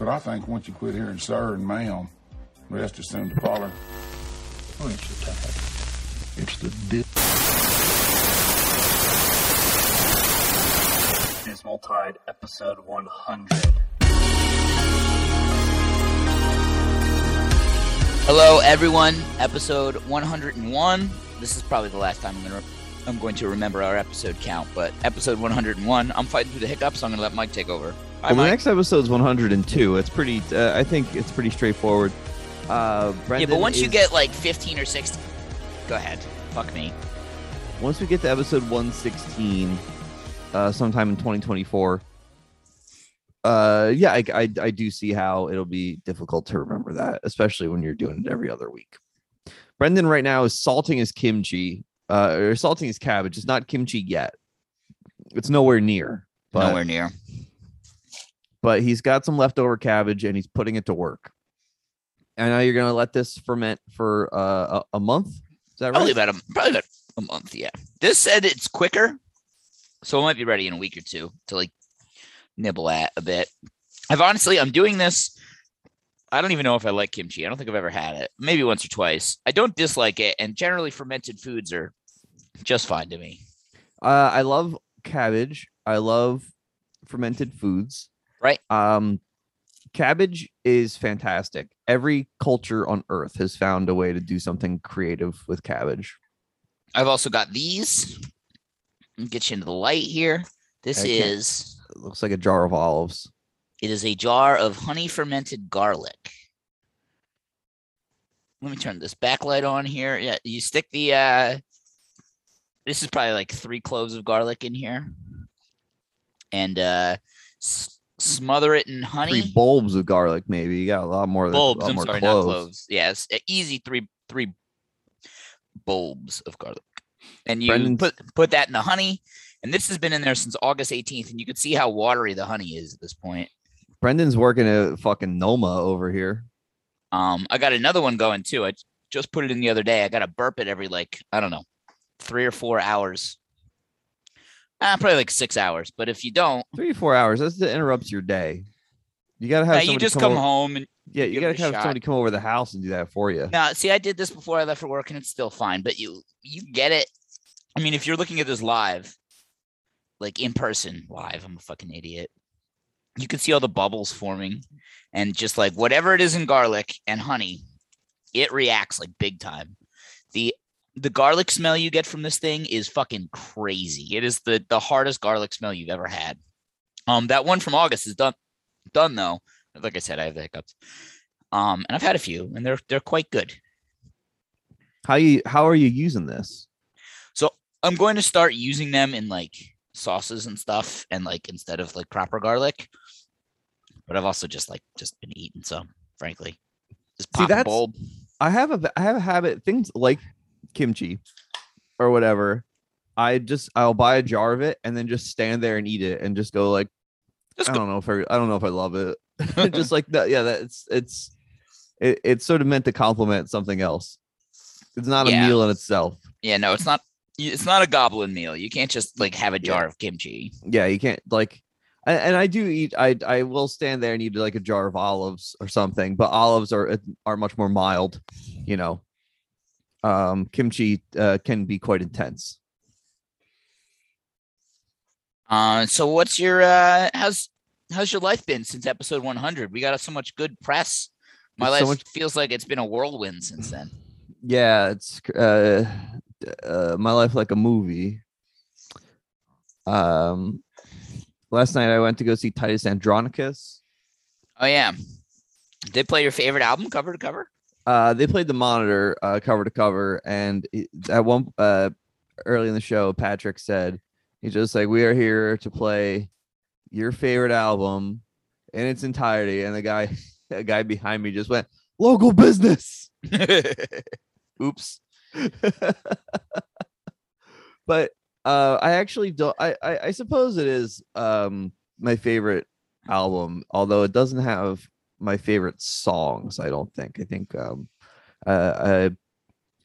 But I think once you quit hearing sir and ma'am, rest is soon to follow. Oh, it's the tag. It's the dip. Dismal Tide, episode 100. Hello, everyone. Episode 101. This is probably the last time I'm going to I'm going to remember our episode count, but episode 101. I'm fighting through the hiccups. So I'm going to let Mike take over. Well, the next episode's 102. It's pretty. Uh, I think it's pretty straightforward. Uh, yeah, but once you get like 15 or 16, go ahead. Fuck me. once we get to episode 116, uh, sometime in 2024. Uh, yeah, I, I I do see how it'll be difficult to remember that, especially when you're doing it every other week. Brendan right now is salting his kimchi, uh, or salting his cabbage. It's not kimchi yet. It's nowhere near. But, Nowhere near. But he's got some leftover cabbage and he's putting it to work. And now you're gonna let this ferment for uh, a, a month. Is that Probably about a probably about a month. Yeah. This said it's quicker, so it might be ready in a week or two to like nibble at a bit. I've honestly, I'm doing this. I don't even know if I like kimchi. I don't think I've ever had it. Maybe once or twice. I don't dislike it, and generally fermented foods are just fine to me. Uh, I love cabbage. I love fermented foods. Right. Um, cabbage is fantastic. Every culture on earth has found a way to do something creative with cabbage. I've also got these. Get you into the light here. This I is It looks like a jar of olives. it is a jar of honey fermented garlic. Let me turn this backlight on here. Yeah, you stick the uh this is probably like three cloves of garlic in here. And uh smother it in honey. Three bulbs of garlic, maybe. You got a lot more. than- bulbs. lot I'm more sorry, cloves. not cloves. Yes, easy three three bulbs of garlic, and you Brendan's- put put that in the honey. And this has been in there since August 18th, and you can see how watery the honey is at this point. Brendan's working a fucking Noma over here. Um, I got another one going too. I just put it in the other day. I got to burp it every like I don't know, three or four hours. Uh, probably like six hours. But if you don't, Three or four hours. That's that interrupts your day. You gotta have uh, you just come over- home and Yeah, you gotta have shot. somebody come over the house and do that for you. Now, see, I did this before I left for work, and it's still fine. But you, you get it. I mean, if you're looking at this live, like in person, live, I'm a fucking idiot. You can see all the bubbles forming, and just like whatever it is in garlic and honey, it reacts like big time. the The garlic smell you get from this thing is fucking crazy. It is the the hardest garlic smell you've ever had. Um, that one from August is done. Done though. Like I said, I have the hiccups. Um, and I've had a few, and they're they're quite good. How you how are you using this? So I'm going to start using them in like sauces and stuff, and like instead of like proper garlic. But I've also just like just been eating some, frankly. Just See, pop a that's- bulb. I have a I have a habit things like kimchi or whatever. I just I'll buy a jar of it and then just stand there and eat it and just go like Just I go- don't know if I I don't know if I love it. just like that yeah that's it's it, it's sort of meant to complement something else. It's not a meal in itself. yeah, no, it's not. It's not a goblin meal. You can't just like have a jar of kimchi. Yeah, you can't like and, and I do eat I I will stand there and eat like a jar of olives or something, but olives are are much more mild, you know. Um kimchi uh, can be quite intense. Uh, so what's your uh, how's how's your life been since episode 100? We got so much good press. My It's life so much- feels like it's been a whirlwind since then. Yeah, it's uh, uh my life like a movie. Um last night I went to go see Titus Andronicus. Oh yeah, did play your favorite album cover to cover? Uh they played the monitor uh cover to cover and at one uh early in the show Patrick said he's just like we are here to play your favorite album in its entirety and the guy a guy behind me just went local business. oops but uh i actually don't I, I i suppose it is um my favorite album although it doesn't have my favorite songs i don't think i think um uh i, I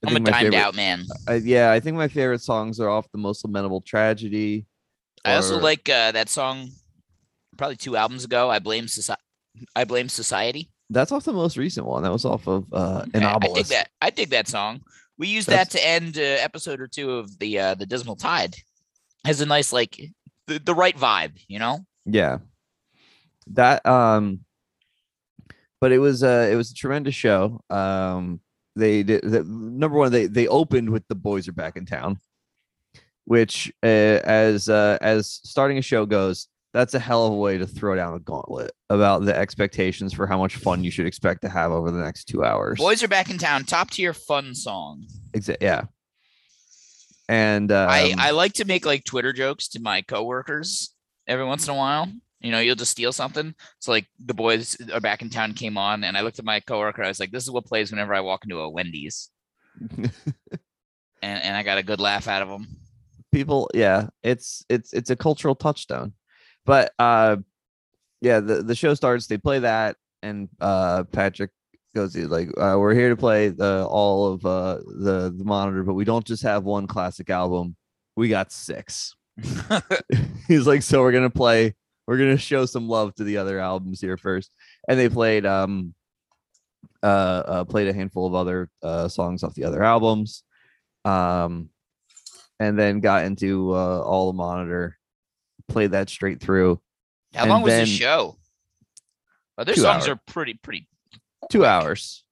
I'm a timed favorite- out man. Yeah i think my favorite songs are off the most lamentable tragedy I also like uh, that song. Probably two albums ago, I blame society. I blame society. That's off the most recent one. That was off of uh, I- I, dig that. I dig that song. We used That's- that to end uh, episode or two of the uh, the Dismal Tide. Has a nice like the, the right vibe, you know. Yeah. That um but it was uh it was a tremendous show. Um they did the, number one they they opened with the boys are back in town which uh, as uh as starting a show goes that's a hell of a way to throw down a gauntlet about the expectations for how much fun you should expect to have over the next 2 hours. Boys are back in town. Top tier fun song. Exa- yeah. And um, I I like to make like Twitter jokes to my coworkers every once in a while. You know, you'll just steal something. So like the boys are back in town came on, and I looked at my coworker. I was like, "This is what plays whenever I walk into a Wendy's," and and I got a good laugh out of them. people yeah it's it's it's a cultural touchstone but uh yeah the the show starts they play that and uh patrick goes like uh, we're here to play the all of uh the the monitor but we don't just have one classic album we got six he's like so we're gonna play we're gonna show some love to the other albums here first and they played um uh, uh played a handful of other uh songs off the other albums um and then got into uh all the monitor played that straight through How And long was the show? Other Two songs hour. are pretty pretty. two hours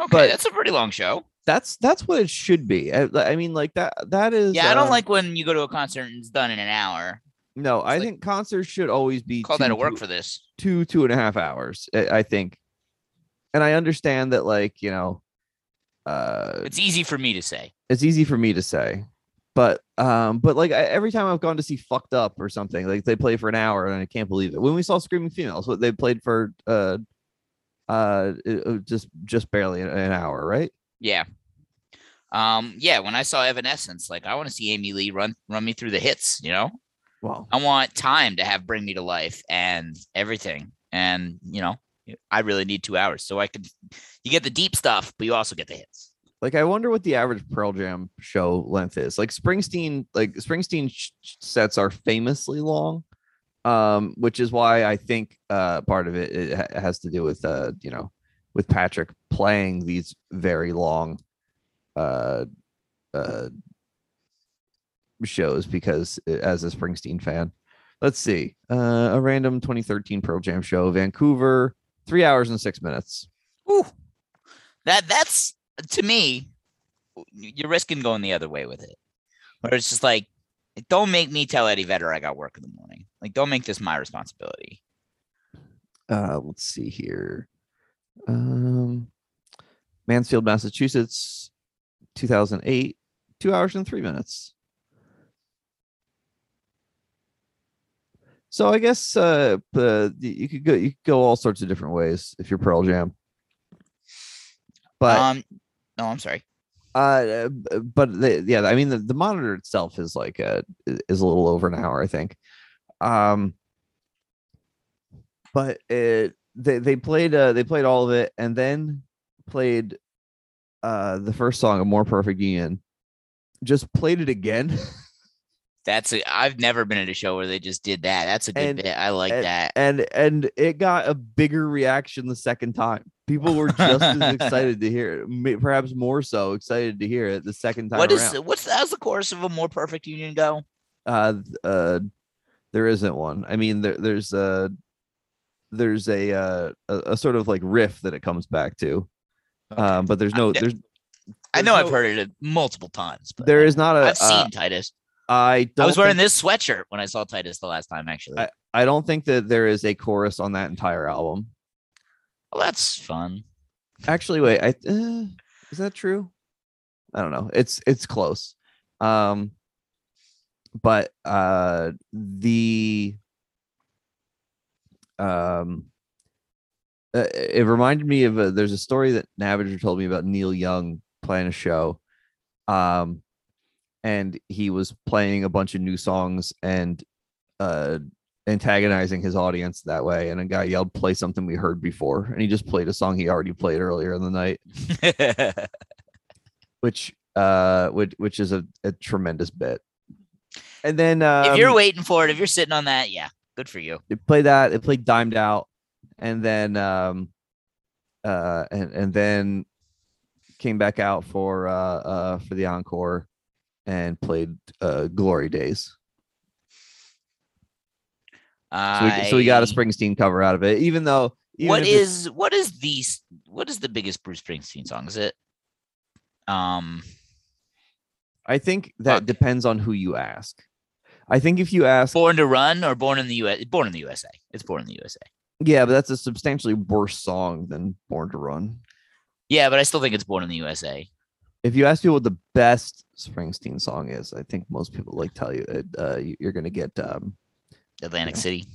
Okay, but- that's a pretty long show. that's that's what it should be i, I mean like that that is Yeah, I don't uh, like when you go to a concert and it's done in an hour. No i like- think concerts should always be Call two, that a work two- for this. two two and a half hours I, I think and i understand that like you know uh It's easy for me to say. it's easy for me to say but um but like I, every time i've gone to see fucked up or something like they play for an hour and i can't believe it when we saw screaming females what they played for uh uh it- it just just barely an, an hour right Yeah. Um, yeah, when I saw Evanescence, like I want to see Amy Lee run run me through the hits, you know? Well I want time to have Bring Me to Life and everything. And you know, I really need two hours. So I could you get the deep stuff, but you also get the hits. like i wonder what the average pearl jam show length is like springsteen like springsteen sets are famously long um which is why i think uh part of it, it ha- has to do with uh you know with patrick playing these very long uh uh shows because uh, as a springsteen fan let's see uh a random 2013 pearl jam show vancouver three hours and six minutes Ooh. That that's to me, you're risking going the other way with it. Where it's just like, don't make me tell Eddie Vedder I got work in the morning. Like, don't make this my responsibility. uh let's see here um mansfield massachusetts 2008 two hours and three minutes so i guess uh uh, you could go you could go all sorts of different ways if you're pearl jam. But um, no, I'm sorry. uh but the, yeah i mean the, the monitor itself is like uh is a little over an hour i think. Um but it they, they played uh they played all of it and then played uh the first song a more perfect union. Just played it again That's a, I've never been at a show where they just did that. That's a good And- bit. I like and- that. and and it got a bigger reaction the second time people were just as excited to hear it perhaps more so excited to hear it the second time What is around. what's how's the chorus of a more perfect union go? uh uh there isn't one i mean there, there's a there's a, uh, a a sort of like riff that it comes back to um but there's no there's I know I've heard it multiple times. But there is not a I've seen uh, Titus. I don't I was wearing think, this sweatshirt when I saw Titus the last time. Actually, I- i don't think that there is a chorus on that entire album. Well, that's fun. actually wait i uh, is that true? I don't know. It's it's close. Um but uh the um uh, it reminded me of a, there's a story that Navager told me about Neil Young playing a show. Um and he was playing a bunch of new songs and uh antagonizing his audience that way and a guy yelled play something we heard before and he just played a song he already played earlier in the night. Which uh which which is a, a tremendous bit. And then um, if you're waiting for it, if you're sitting on that, yeah, good for you. they played that they played dimed out and then um, uh, and and then came back out for uh, uh for the encore and played uh Glory Days. So we, so we got a Springsteen cover out of it, even though. Even What is what is the what is the biggest Bruce Springsteen song? Is it um I think that depends on who you ask. I think if you ask, Born to Run or Born in the US? Born in the USA. It's Born in the USA. yeah, but that's a substantially worse song than Born to Run. Yeah, but I still think it's Born in the USA. If you ask people what the best Springsteen song is, I think most people like tell you it, uh, you- you're going to get um, Atlantic Yeah. City.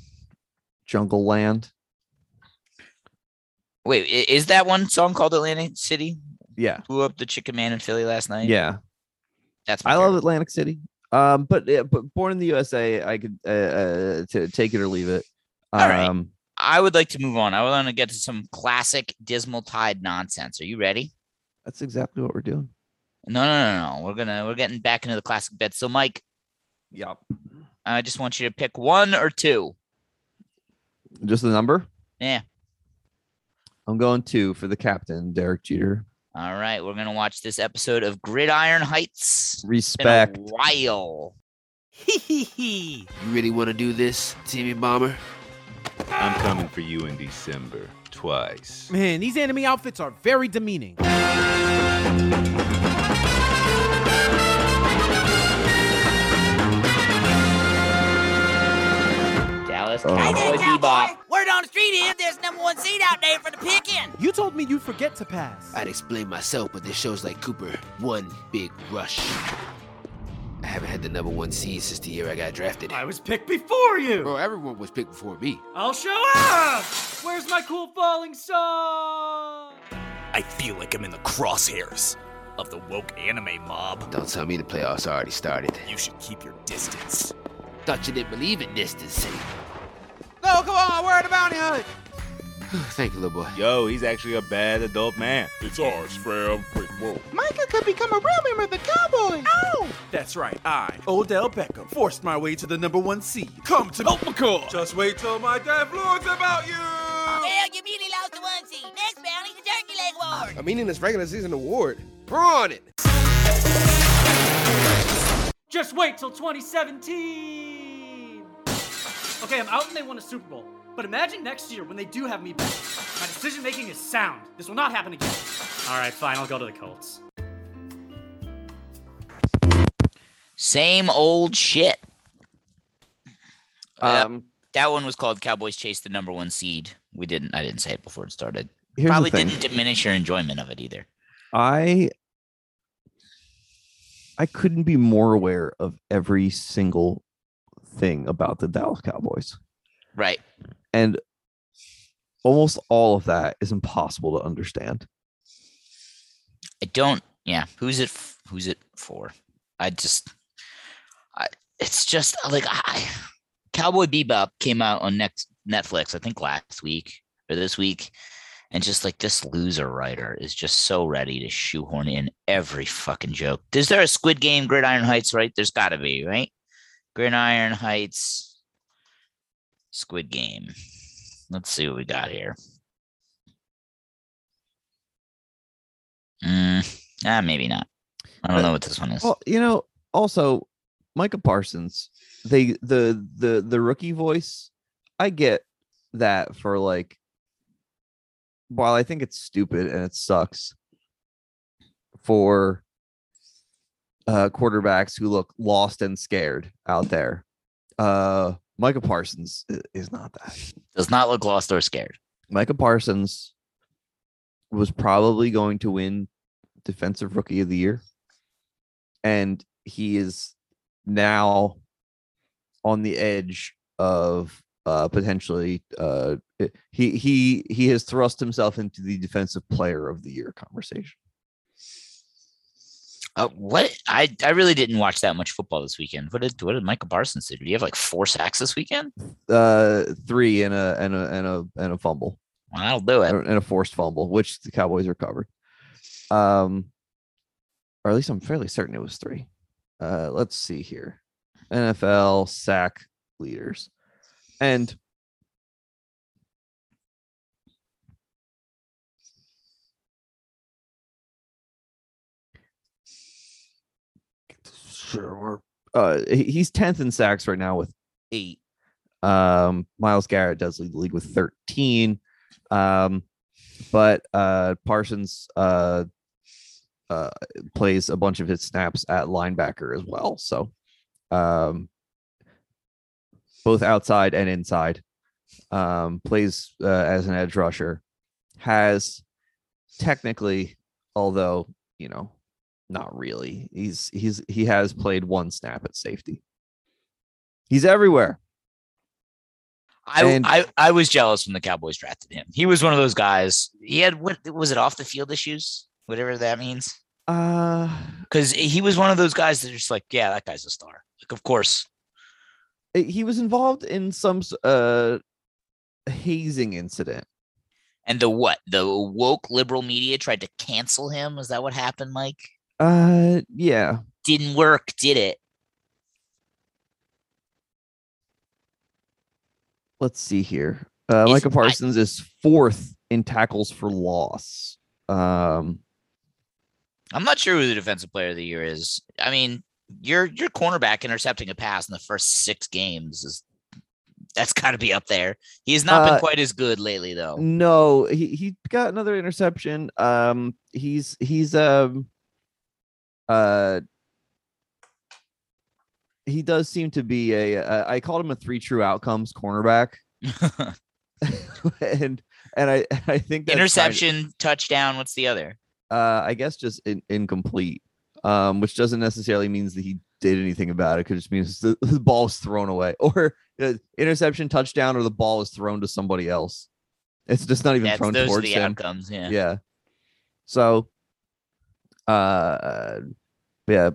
Jungle Land. Wait, is that one song called Atlantic City? Yeah, Blew up the Chicken Man in Philly last night. yeah. that's I love. Atlantic City. Um, but yeah, but Born in the USA, I could uh, uh to take it or leave it. All right. Um, I would like to move on. I want to get to some classic Dismal Tide nonsense. Are you ready? that's exactly what we're doing. No, no, no, no. We're gonna we're getting back into the classic bits. So, Mike, Yep. I just want you to pick one or two. Just the number. Yeah. I'm going two for the captain, Derek Jeter. All right, we're gonna watch this episode of Gridiron Heights. It's been a Respect. while. You really want to do this, Timmy Bomber? I'm coming for you in December twice. Man, these enemy outfits are very demeaning. Dallas Oh. Cowboy Bebop. Word on the street is there's number one seat out there for the picking. You told me you'd forget to pass. I'd explain myself, but this show's like Cooper. One big rush. I haven't had the number one seed since the year I got drafted. I was picked before you. Bro, everyone was picked before me. I'll show up. Where's my cool falling song? I feel like I'm in the crosshairs of the woke anime mob. Don't tell me the playoffs already started. You should keep your distance. Thought you didn't believe in distance. No, come on, we're at a bounty hunt. Thank you, little boy. Yo, he's actually a bad adult man. It's ours, fam. Wait, whoa. Micah could become a real member of the Cowboys. Ow! That's right. I, Odell Beckham, forced my way to the number one seed. Come to Old oh, McCall. Just wait till my dad blows about you. Well, you really lost the one seat. Next bounty, the turkey leg award. I mean, in this regular season award. We're on it. Just wait till 2017. Okay, I'm out and they won a Super Bowl. But imagine next year when they do have me back. My decision making is sound. This will not happen again. All right, fine. I'll go to the Colts. Same old shit. Uh, Um, that one was called Cowboys Chase the number one seed. We didn't. I didn't say it before it started. Probably didn't diminish your enjoyment of it either. I I couldn't be more aware of every single thing about the Dallas Cowboys. Right. And almost all of that is impossible to understand. I don't. Yeah. Who's it? Who's it for? I just. I. It's just like I. Cowboy Bebop came out on next Netflix. I think last week or this week, and just like this loser writer is just so ready to shoehorn in every fucking joke. Is there a Squid Game Gridiron Heights? Right? There's got to be right. Gridiron Heights. Squid Game. Let's see what we got here. Mm, ah, maybe not. I don't know what this one is. Well, you know, also Micah Parsons, they the the the rookie voice, I get that for like while I think it's stupid and it sucks for uh quarterbacks who look lost and scared out there. Uh Micah Parsons is not that. Does not look lost or scared. Micah Parsons was probably going to win defensive rookie of the year. And he is now on the edge of uh potentially uh he he he has thrust himself into the defensive player of the year conversation. Uh, what I I really didn't watch that much football this weekend. What did what did Michael Parsons do? Did he have like four sacks this weekend? Uh three and a and a and a and a fumble. Well, that'll do it. and a forced fumble, which the Cowboys recovered. Um, or at least I'm fairly certain it was three. Uh, let's see here. NFL sack leaders, and Sure. Uh, he's tenth in sacks right now with eight. Um, Myles Garrett does lead the league with thirteen. Um, but uh, Parsons uh, uh, plays a bunch of his snaps at linebacker as well. So, um, both outside and inside. Um, plays uh, as an edge rusher. Has technically, although you know, not really. He's he's he has played one snap at safety. He's everywhere. I, And- I I was jealous when the Cowboys drafted him. He was one of those guys. He had what was it off the field issues, whatever that means. Uh Because he was one of those guys that just like, yeah, that guy's a star. Like, of course. he was involved in some uh hazing incident. And the what? The woke liberal media tried to cancel him. Is that what happened, Mike? Uh yeah. Didn't work, did it? Let's see here. Uh Is- Micah I- Parsons is fourth in tackles for loss. Um I'm not sure who the defensive player of the year is. I mean, your your cornerback intercepting a pass in the first six games is that's got to be up there. He has not Uh, been quite as good lately, though. No, he he got another interception. Um, he's he's um uh he does seem to be a. Uh, called him a three true outcomes cornerback, and and I I think that's kind of- Interception, touchdown. What's the other? uh, I guess just in, incomplete. Um, which doesn't necessarily means that he did anything about it. Could just means the, the ball was thrown away, or uh, interception, touchdown, or the ball is thrown to somebody else. It's just not even That's, thrown those are towards the him. outcomes. Yeah. Yeah. So, uh, yeah,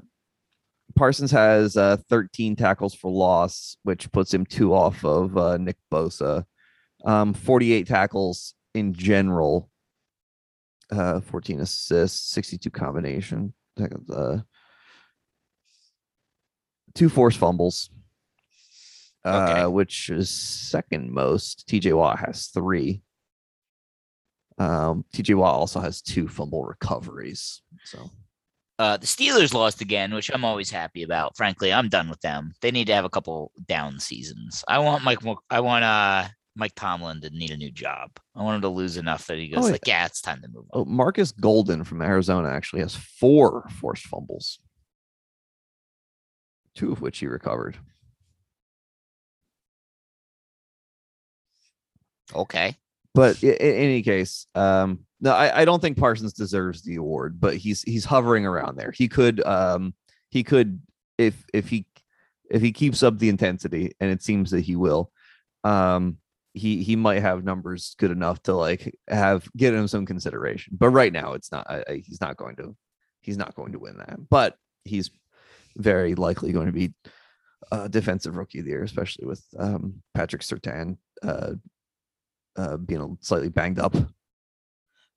Parsons has uh 13 tackles for loss, which puts him two off of uh, Nick Bosa. Um, 48 tackles in general. Uh, 14 assists, 62 combination. Uh, two forced fumbles. Okay. Uh, which is second most. TJ Watt has three. Um, TJ Watt also has two fumble recoveries. So Uh, the Steelers lost again, which I'm always happy about. Frankly, I'm done with them. They need to have a couple down seasons. I want Mike. I want uh Mike Tomlin to need a new job. I want him to lose enough that he goes Oh, like, yeah, it's time to move on. oh, Marcus Golden from Arizona actually has four forced fumbles, two of which he recovered. Okay. But i- in, any case, um, no, I, I don't think Parsons deserves the award, but he's he's hovering around there. He could um he could if if he if he keeps up the intensity, and it seems that he will, um, he he might have numbers good enough to like have get him some consideration. But right now, it's not. I, I, he's not going to. He's not going to win that. But he's very likely going to be uh, defensive rookie of the year, especially with um, Patrick Surtain uh, uh, being slightly banged up. Uh,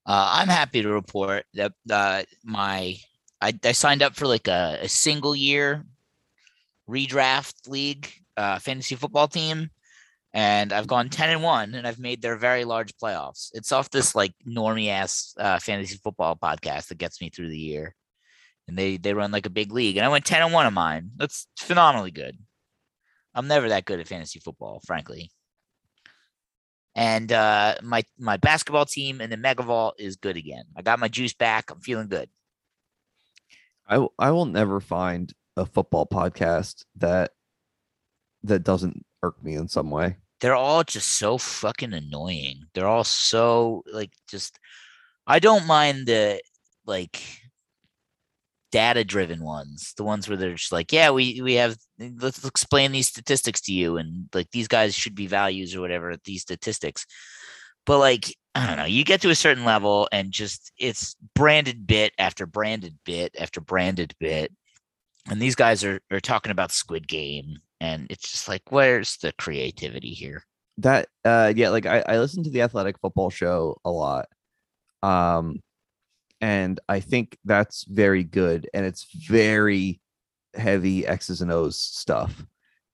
I'm happy to report that uh, my I, I signed up for like a, a single year redraft league uh, fantasy football team, and I've gone ten and one, and I've made their very large playoffs. It's off this like normie ass uh, fantasy football podcast that gets me through the year, and they they run like a big league, and I went ten and one of mine. That's phenomenally good. I'm never that good at fantasy football, frankly and uh, my my basketball team and the Mega Vault is good again. I got my juice back. I'm feeling good. I I will never find a football podcast that that doesn't irk me in some way. They're all just so fucking annoying. They're all so like just. I don't mind the like data driven ones, the ones where they're just like, yeah, we we have let's explain these statistics to you, and like these guys should be values or whatever these statistics. But like I don't know, you get to a certain level and just it's branded bit after branded bit after branded bit, and these guys are are talking about Squid Game, and it's just like, where's the creativity here? That uh yeah, like I, I listen to the athletic football show a lot. Um and I think that's very good and it's very heavy X's and O's stuff.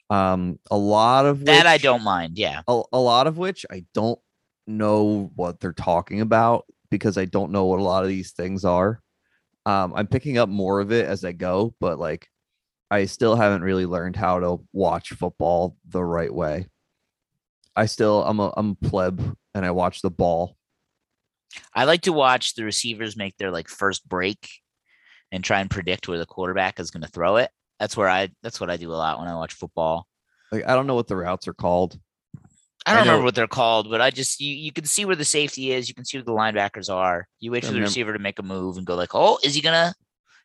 Um a lot of That I don't mind. Yeah. a, a lot of which I don't know what they're talking about because I don't know what a lot of these things are. Um, I'm picking up more of it as I go, but like I still haven't really learned how to watch football the right way. I still I'm a I'm a pleb and I watch the ball. I like to watch the receivers make their like first break and try and predict where the quarterback is going to throw it. That's where I that's what I do a lot when I watch football. Like I don't know what the routes are called. I don't I remember what they're called, but I just you, you can see where the safety is, you can see where the linebackers are. You wait for the remem- receiver to make a move and go like, "Oh, is he gonna?"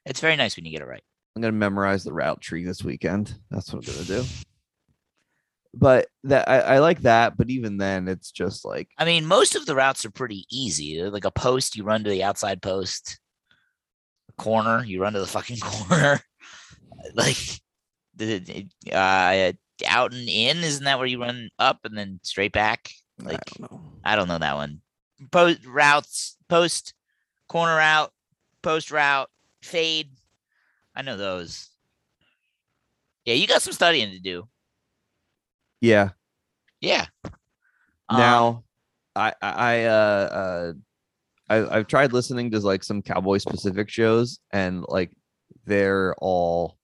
It's very nice when you get it right. I'm gonna memorize the route tree this weekend. That's what I'm gonna do. But that I, I like that, but even then it's just like I mean, most of the routes are pretty easy. They're Like a post, you run to the outside post. Corner, you run to the fucking corner. like the uh out and in, isn't that where you run up and then straight back? Like I don't know. I don't know that one. Post routes, post, corner route, post route, fade. I know those. Yeah, you got some studying to do. Yeah. Yeah. Um, Now I I I, uh uh I, I've tried listening to like some cowboy specific shows and like they're all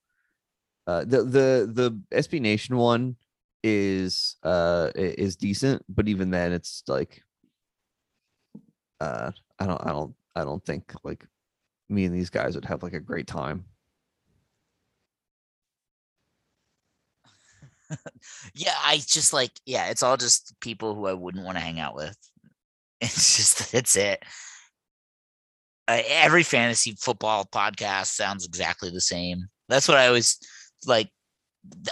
uh the the the SB Nation one is uh is decent, but even then it's like uh I don't I don't I don't think like me and these guys would have like a great time. yeah, I just like yeah, it's all just people who I wouldn't want to hang out with. It's just it's it. Uh, every fantasy football podcast sounds exactly the same. That's what I always like.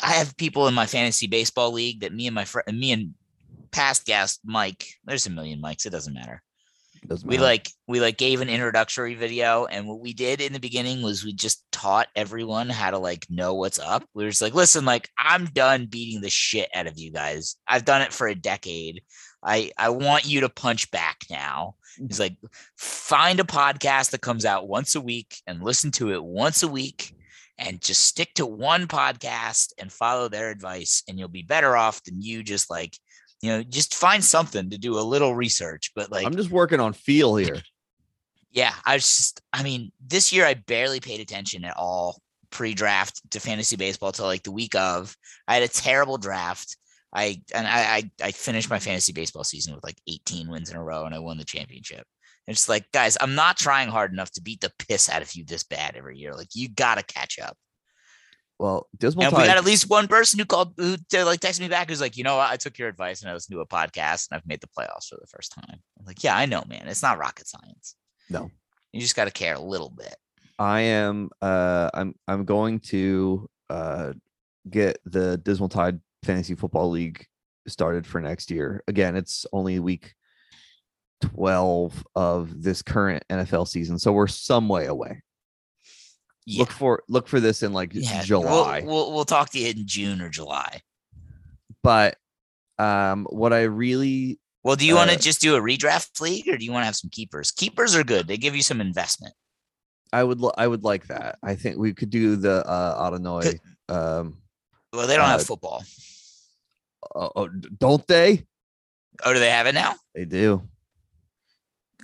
I have people in my fantasy baseball league that me and my friend, me and past guest Mike. There's a million Mikes. It doesn't matter. We like we like gave an introductory video and what we did in the beginning was we just taught everyone how to like know what's up. We were just like listen like i'm done beating the shit out of you guys. I've done it for a decade. I i want you to punch back now. Mm. He's like find a podcast that comes out once a week and listen to it once a week and just stick to one podcast and follow their advice and you'll be better off than you just like you know just find something to do a little research but like I'm just working on feel here. yeah, I was just, I mean, this year I barely paid attention at all pre-draft to fantasy baseball till like the week of. I had a terrible draft. I and I I, I finished my fantasy baseball season with like 18 wins in a row, and I won the championship. And It's like, guys, I'm not trying hard enough to beat the piss out of you this bad every year. Like, you gotta catch up. Well, Dismal And we got at least one person who called, who like texted me back, who's like, you know what, I took your advice and I listened to a podcast and I've made the playoffs for the first time. I'm like, yeah, I know, man. It's not rocket science. No. You just got to care a little bit. I am uh I'm I'm going to uh get the Dismal Tide Fantasy Football League started for next year. Again, it's only week 12 of this current NFL season, so we're some way away. Look for look for this in like Yeah, we'll- July. We'll, we'll talk to you in June or July. But um what I really Well, do you want uh, to just do a redraft league or do you want to have some keepers? Keepers are good. They give you some investment. I would li- I would like that. I think we could do the uh Ottoneu um Well, they don't have uh, football. oh, oh, don't they? Oh, do they have it now? They do.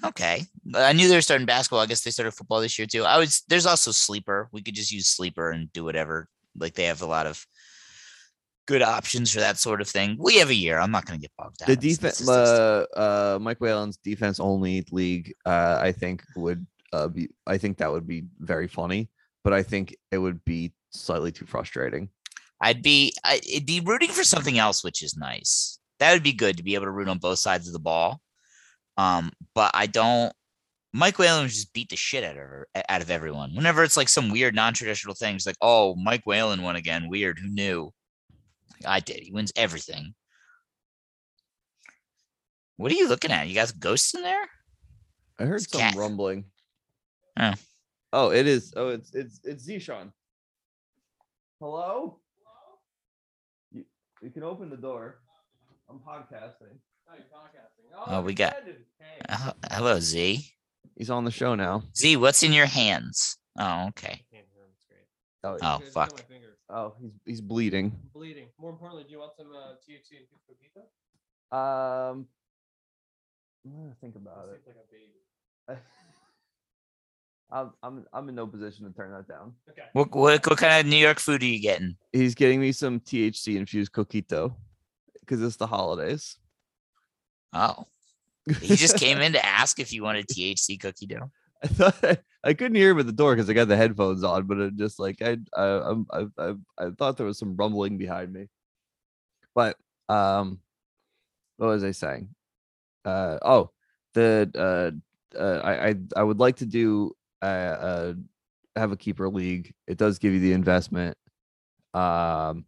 Okay. I knew they were starting basketball. I guess they started football this year too. I was there's also sleeper. We could just use sleeper and do whatever. Like they have a lot of good options for that sort of thing. We have a year. I'm not going to get bogged down. the defense uh, uh mike whalen's defense only league uh i think would uh be i think that would be very funny but i think it would be slightly too frustrating I'd be I, it'd be rooting for something else, which is nice. That would be good to be able to root on both sides of the ball. Um, but I don't. Mike Whalen just beat the shit out of her, out of everyone. Whenever it's like some weird non-traditional thing, it's like, oh, Mike Whalen won again. Weird. Who knew? I did. He wins everything. What are you looking at? You got ghosts in there? i heard It's some cat. rumbling Oh. oh it is oh it's it's it's zishan hello you, you can open the door i'm podcasting Oh, we got. Uh, hello, Z. he's on the show now Z, what's in your hands? Oh, okay. oh, Oh, fuck. oh he's he's bleeding bleeding. More importantly, do you want some uh, THC and Cusco pizza? um I'm gonna think about it Like a baby. I'm I'm I'm in no position to turn that down. Okay. What, what what kind of New York food are you getting? He's getting me some THC infused coquito because it's the holidays. Oh, he just came in to ask if you wanted THC cookie dough. I thought I, I couldn't hear him at the door because I got the headphones on, but it just like I I I I I thought there was some rumbling behind me. But um, what was I saying? Uh oh, the uh, uh I I I would like to do uh, uh have a keeper league. It does give you the investment. Um.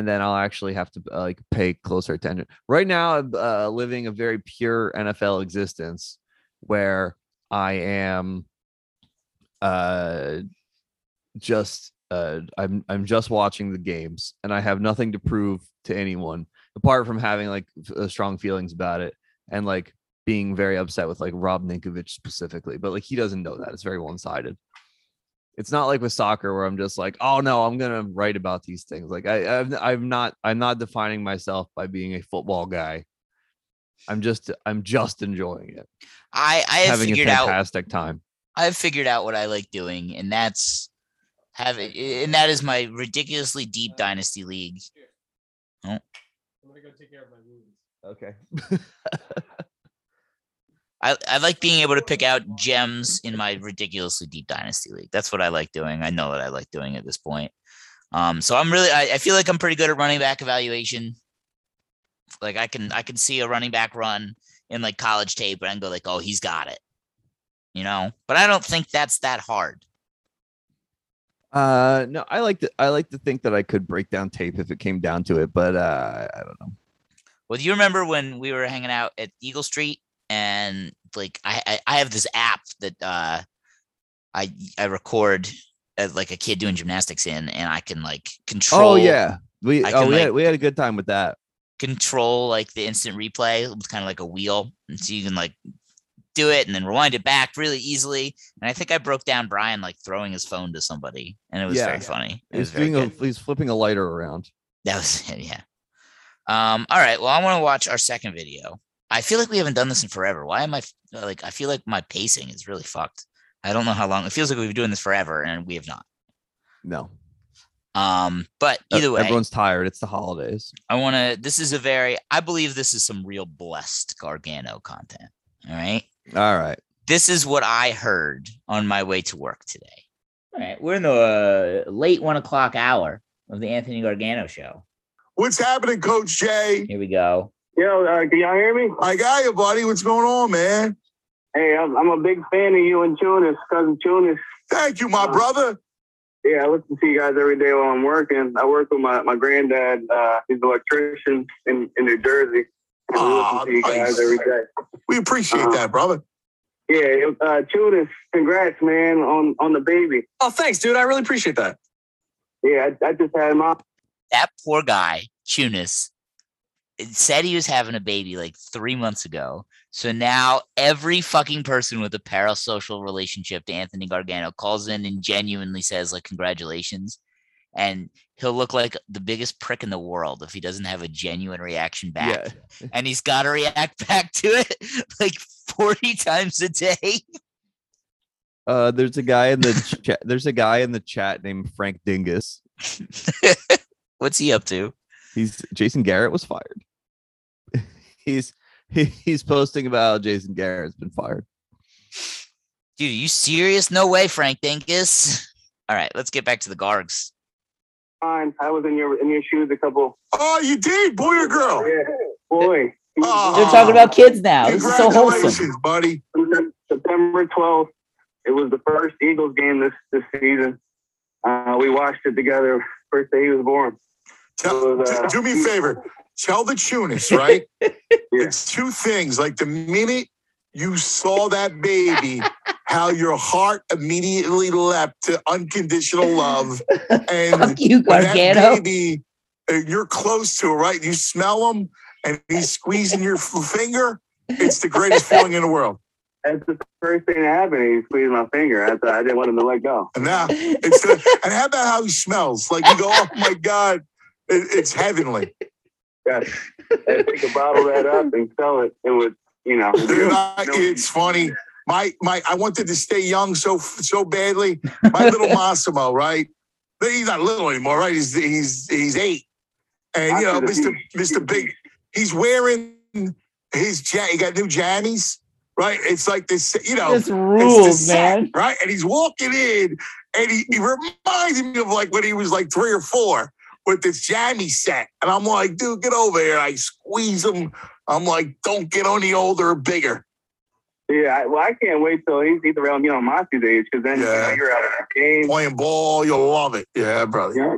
And then I'll actually have to uh, like pay closer attention. Right now, I'm uh, living a very pure NFL existence where I am uh just uh I'm I'm just watching the games and I have nothing to prove to anyone apart from having like f- uh, strong feelings about it and like being very upset with like Rob Ninkovich specifically but like he doesn't know that it's very one-sided it's not like with soccer where I'm just like oh no I'm going to write about these things like I I've, I'm not I'm not defining myself by being a football guy I'm just I'm just enjoying it I I have having a figured out fantastic time I've figured out what I like doing, and that's having and that is my ridiculously deep dynasty league. Oh, I'm gonna go take care of my wounds. Okay. I, I like being able to pick out gems in my ridiculously deep dynasty league. That's what I like doing. I know that I like doing at this point. Um, so I'm really I, I feel like I'm pretty good at running back evaluation. Like I can I can see a running back run in like college tape and I go like, oh, he's got it. You know, but I don't think that's that hard. Uh no, I like to I like to think that I could break down tape if it came down to it, but uh I don't know. Well, do you remember when we were hanging out at Eagle Street and like I I, I have this app that uh I I record as like a kid doing gymnastics in, and I can like control. Oh yeah. We oh can, we had we had a good time with that. control like the instant replay. It's kind of like a wheel, and so you can like do it and then rewind it back really easily. And I think I broke down Brian like throwing his phone to somebody, and it was Yeah. very funny. It He's was doing a he's flipping a lighter around. That was yeah. Um, all right. Well, I want to watch our second video. I feel like we haven't done this in forever. Why am I like I feel like my pacing is really fucked. I don't know how long. It feels like we've been doing this forever and we have not. No. Um, but either way, Everyone's tired. It's the holidays. I want to. This is a very. I believe this is some real blessed Gargano content. All right. All right. This is what I heard on my way to work today. All right, we're in the uh, late one o'clock hour of the Anthony Gargano show. What's happening, Coach Jay? Here we go. Yo, uh, can y'all hear me? I got you, buddy. What's going on, man? Hey, I'm, I'm a big fan of you and Tunis, cousin Tunis. Thank you, my brother. Yeah, I listen to you guys every day while I'm working. I work with my, my granddad. Uh, he's an electrician in, in New Jersey. And we Aw, listen to you guys nice. every day. We appreciate Uh, that, brother. Yeah, uh, Tunis, congrats, man, on, on the baby. Oh, thanks, dude. I really appreciate that. Yeah, I, I just had my That poor guy, Chunis, said he was having a baby like three months ago. So now every fucking person with a parasocial relationship to Anthony Gargano calls in and genuinely says like congratulations. And he'll look like the biggest prick in the world if he doesn't have a genuine reaction back. And he's got to react back to it like 40 times a day. Uh there's a guy in the chat there's a guy in the chat named Frank Dingus. What's he up to? He's Jason Garrett was fired. He's he, he's posting about how Jason Garrett's been fired. Dude, are you serious? No way, Frank Dinkus. All right, let's get back to the Gargs. time. I was in your in your shoes a couple. Oh, you did, boy or girl? Yeah, boy. Oh, They're talking about kids now. This is so wholesome. Buddy. September 12th. It was the first Eagles game this this season. Uh, we watched it together. First day he was born. Tell, was, uh, do me a favor. Tell the Tunis, right? It's two things. Like the minute you saw that baby, how your heart immediately leapt to unconditional love. And Fuck you, when that Gargano. baby, uh, you're close to it, right? You smell him and he's squeezing your finger. It's the greatest feeling in the world. That's the first thing that happened. He squeezed my finger. I, thought I didn't want him to let go. And now it's the, and how about how he smells? Like you go, oh my God, it, it's heavenly. Yeah. If we could bottle that up and sell it, it would, you know. Dude, I- it's funny. my my I wanted to stay young so so badly. My little Massimo, right? He's not little anymore, right? He's he's he's eight, and you know, Mister Mister Big, he's wearing his ja- he got new jammies, right? It's like this, you know, This it's the rules, set, man. right? And he's walking in, and he, he reminded me of like when he was like three or four with this jammy set, and I'm like, dude, get over here. I squeeze him. I'm like, don't get any older or bigger. Yeah, I, well, I can't wait till he's, he's around, you know, Monty's age, because then you know, Yeah. you're out of the game. Playing ball, you'll love it. Yeah, brother. Yeah.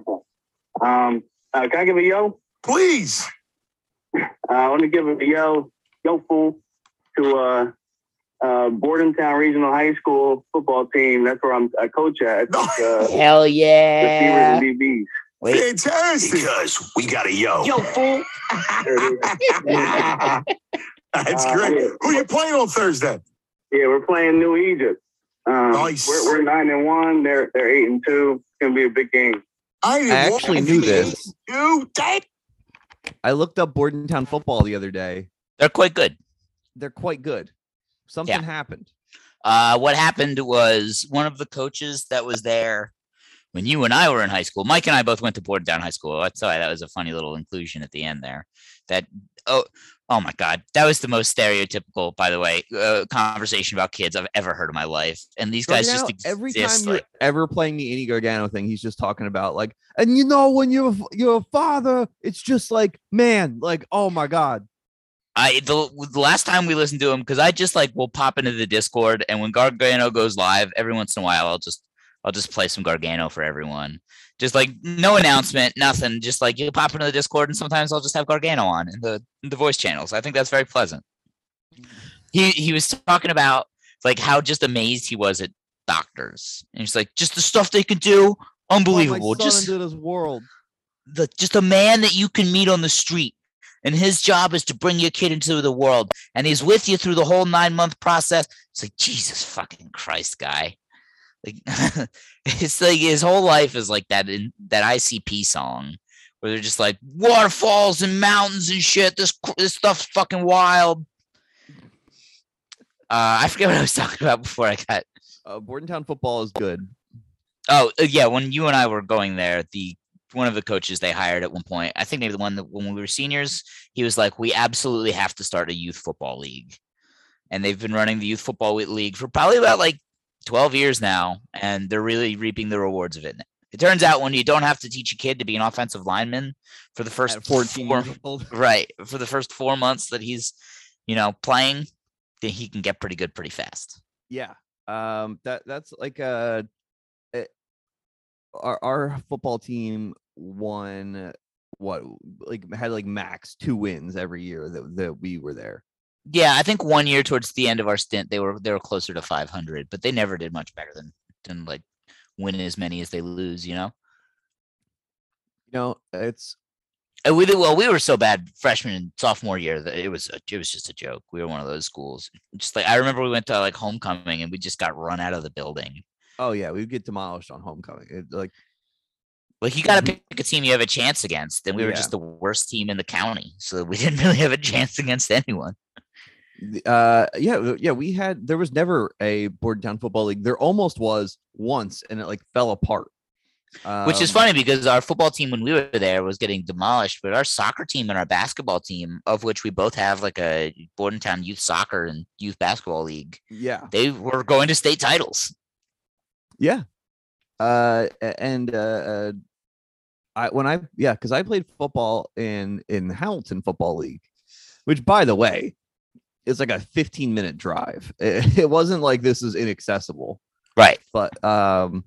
Um, uh, can I give a yo? Please. Uh, I want to give a yo, yo fool, to uh, uh, Bordentown Regional High School football team. That's where I'm a coach at. Uh, Hell yeah. Receivers and DBs. Wait. Fantastic. Because we got a yo. Yo, fool. That's Uh, great. yeah. Who you playing on Thursday? Yeah, we're playing New Egypt. Um, Nice. We're, we're nine and one. They're they're eight and two. It's gonna be a big game. I, I actually knew this. You dang. I looked up Bordentown football the other day. They're quite good. They're quite good. Something Yeah. happened. Uh, what happened was one of the coaches that was there when you and I were in high school. Mike and I both went to Bordentown High School. That's why that was a funny little inclusion at the end there. That oh oh my god, that was the most stereotypical, by the way, uh, conversation about kids I've ever heard in my life. And these guys Gargano, just every exist, time you're ever playing the Andy Gargano thing, he's just talking about like, and you know when you're you're a father, it's just like man, like oh my god. I the, the last time we listened to him because I just like will pop into the Discord and when Gargano goes live every once in a while I'll just I'll just play some Gargano for everyone. Just like no announcement, nothing. Just like you pop into the Discord and sometimes I'll just have Gargano on in the in the voice channels. I think that's very pleasant. He he was talking about like how just amazed he was at doctors and he's like just the stuff they can do, unbelievable. Oh, just into this world. the just a man that you can meet on the street and his job is to bring your kid into the world and he's with you through the whole nine month process it's like jesus fucking christ guy like it's like his whole life is like that in that icp song where they're just like waterfalls and mountains and shit this this stuff's fucking wild uh i forget what i was talking about before i got Uh, Bordentown football is good. Oh uh, yeah, when you and I were going there, the one of the coaches they hired at one point, I think maybe the one that when we were seniors, he was like, "We absolutely have to start a youth football league," and they've been running the youth football league for probably about like twelve years now, and they're really reaping the rewards of it. It turns out when you don't have to teach a kid to be an offensive lineman for the first At 14 four, years old. right for the first four months that he's, you know, playing, then he can get pretty good pretty fast. Yeah. Um that that's like uh it, our our football team won what like had like max two wins every year that, that we were there. Yeah, I think one year towards the end of our stint, they were they were closer to 500, but they never did much better than than like win as many as they lose. You know, You know, it's and we did well. We were so bad freshman and sophomore year that it was a, it was just a joke. We were one of those schools. Just like I remember, we went to like homecoming and we just got run out of the building. oh yeah, we would get demolished on homecoming. It, like Like you got to pick a team you have a chance against, and we were Yeah. just the worst team in the county, so we didn't really have a chance against anyone. Uh yeah yeah we had there was never a Bordentown football league. There almost was once, and it like fell apart. Which is Um, funny because our football team when we were there was getting demolished, but our soccer team and our basketball team, of which we both have like a Bordentown youth soccer and youth basketball league, Yeah. they were going to state titles. Yeah. Uh and uh, uh I when I yeah, because I played football in in Hamilton Football League, which by the way, is like a 15 minute drive. It, it wasn't like this is inaccessible. Right. But um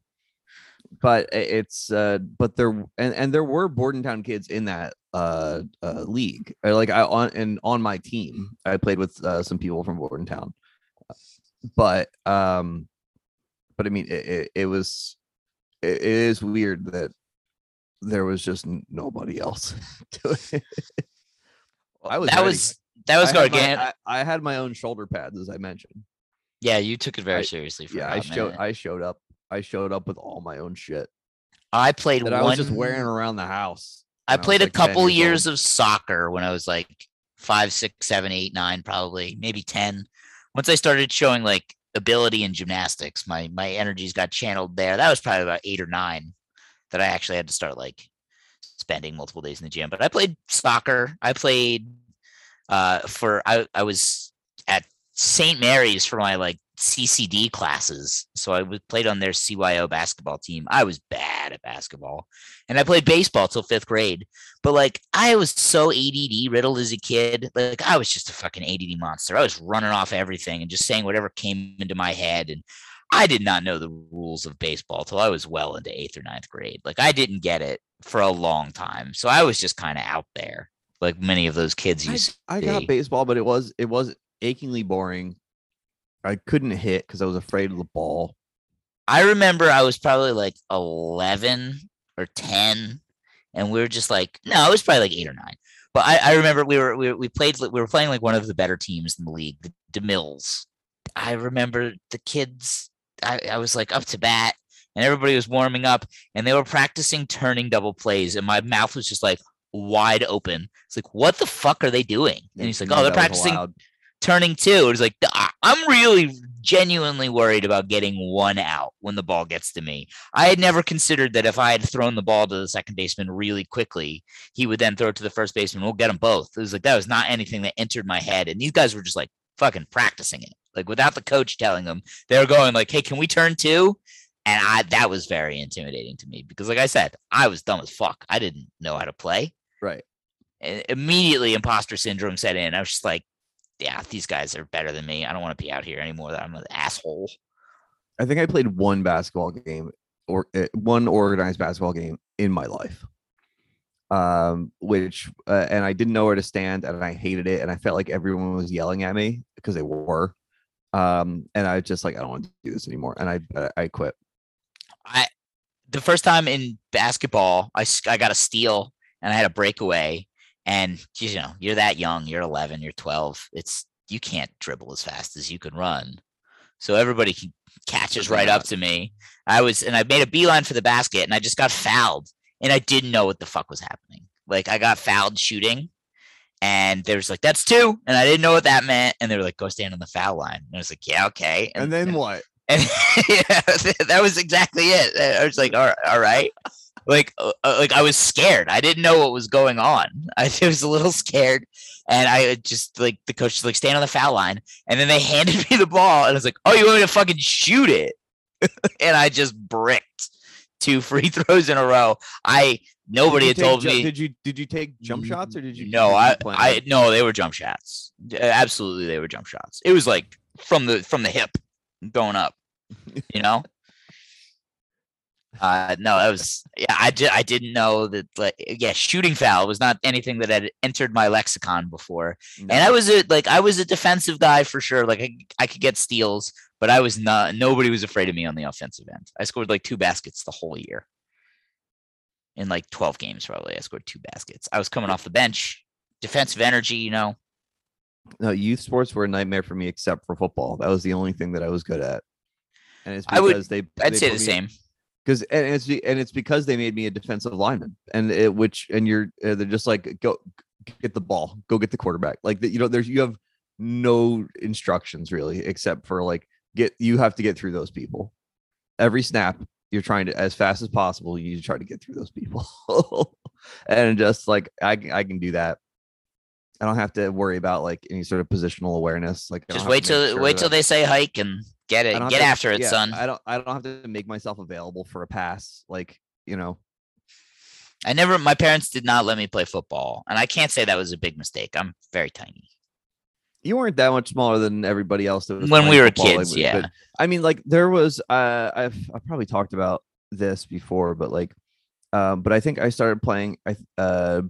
but it's uh but there and, and there were Bordentown kids in that uh, uh league. Like I on and on my team, I played with uh, some people from Bordentown. But um but I mean it, it, it was it, it is weird that there was just nobody else doing it. I was that ready. was that was I had, my, I, I had my own shoulder pads as I mentioned. Yeah, you took it very I- seriously. For yeah, I showed minute. I showed up. I showed up with all my own shit I played that one. I was just wearing around the house. I played like, a 10 couple years years old. of soccer when I was like five, six, seven, eight, nine, probably maybe ten. Once I started showing like ability in gymnastics. My my energies got channeled there. That was probably about eight or nine that I actually had to start like spending multiple days in the gym. But I played soccer. I played uh for I I was at St. Mary's for my like CCD classes. So I played on their CYO basketball team. I was bad at basketball. And I played baseball till fifth grade. But like I was so ADD riddled as a kid. Like I was just a fucking ADD monster. I was running off everything and just saying whatever came into my head. And I did not know the rules of baseball till I was well into eighth or ninth grade. Like I didn't get it for a long time. So I was just kind of out there. Like many of those kids I, used to I got baseball, but it was it was achingly boring. I couldn't hit because I was afraid of the ball. I remember I was probably like 11 or 10, and we were just like, no, it was probably like eight or nine. But I, I remember we were, we were we played we were playing like one of the better teams in the league, the DeMills. I remember the kids. I, I was like up to bat, and everybody was warming up, and they were practicing turning double plays, and my mouth was just like wide open. It's like, what the fuck are they doing? And he's like, oh, they're practicing turning two. It's like "Ah, I'm really genuinely worried about getting one out when the ball gets to me. I had never considered that if I had thrown the ball to the second baseman really quickly, he would then throw it to the first baseman. We'll get them both. It was like that was not anything that entered my head. And these guys were just like fucking practicing it, like without the coach telling them. They were going like, "Hey, can we turn two? And I that was very intimidating to me because, like I said, I was dumb as fuck. I didn't know how to play. Right. And immediately imposter syndrome set in. I was just like, yeah, these guys are better than me. I don't want to be out here anymore. That I'm an asshole. I think I played one basketball game or uh, one organized basketball game in my life. Um, which uh, and I didn't know where to stand, and I hated it, and I felt like everyone was yelling at me because they were. Um, and I was just like, I don't want to do this anymore, and I uh, I quit. I the first time in basketball, I I got a steal and I had a breakaway. And you know, you're that young. You're 11. You're 12. It's you can't dribble as fast as you can run. So everybody can, catches right up mm-hmm. to me. I was and I made a beeline for the basket and I just got fouled and I didn't know what the fuck was happening. Like I got fouled shooting and they was like, that's two. And I didn't know what that meant. And they were like, go stand on the foul line. And I was like, yeah, okay. And then what? And yeah, that was exactly it. I was like, all right, all right. Like, uh, uh, like I was scared. I didn't know what was going on. I was a little scared, and I just like the coach was like, stand on the foul line, and then they handed me the ball, and I was like, oh, you want me to fucking shoot it? and I just bricked two free throws in a row. I nobody had told ju- me. Did you did you take jump shots or did you? No, I, I no, they were jump shots. Uh, Absolutely, they were jump shots. It was like from the from the hip going up, you know. Uh, no, that was yeah. I did. I didn't know that. Like, yeah, shooting foul was not anything that had entered my lexicon before. And I was a like I was a defensive guy for sure. Like I, I could get steals, but I was not. Nobody was afraid of me on the offensive end. I scored like two baskets the whole year. In like twelve games, probably I scored two baskets. I was coming off the bench, defensive energy. You know, No, youth sports were a nightmare for me except for football. That was the only thing that I was good at. And it's I would- because they I'd they say the me- same. Because and it's and it's because they made me a defensive lineman, and it which and you're uh, they're just like go get the ball, go get the quarterback. Like that, you know, there's you have no instructions really except for like get you have to get through those people. Every snap, you're trying to as fast as possible. You try to get through those people, and just like I can- I can do that. I don't have to worry about like any sort of positional awareness. Like just wait till sure wait till they say hike and get it. Get to- after it, yeah, son. I don't I don't have to make myself available for a pass. Like, you know, I never. My parents did not let me play football, and I can't say that was a big mistake. I'm very tiny. you weren't that much smaller than everybody else that was When we were football, like, kids, but- yeah. but, I mean, like there was uh I've I've probably talked about this before, but like um, but I think I started playing I uh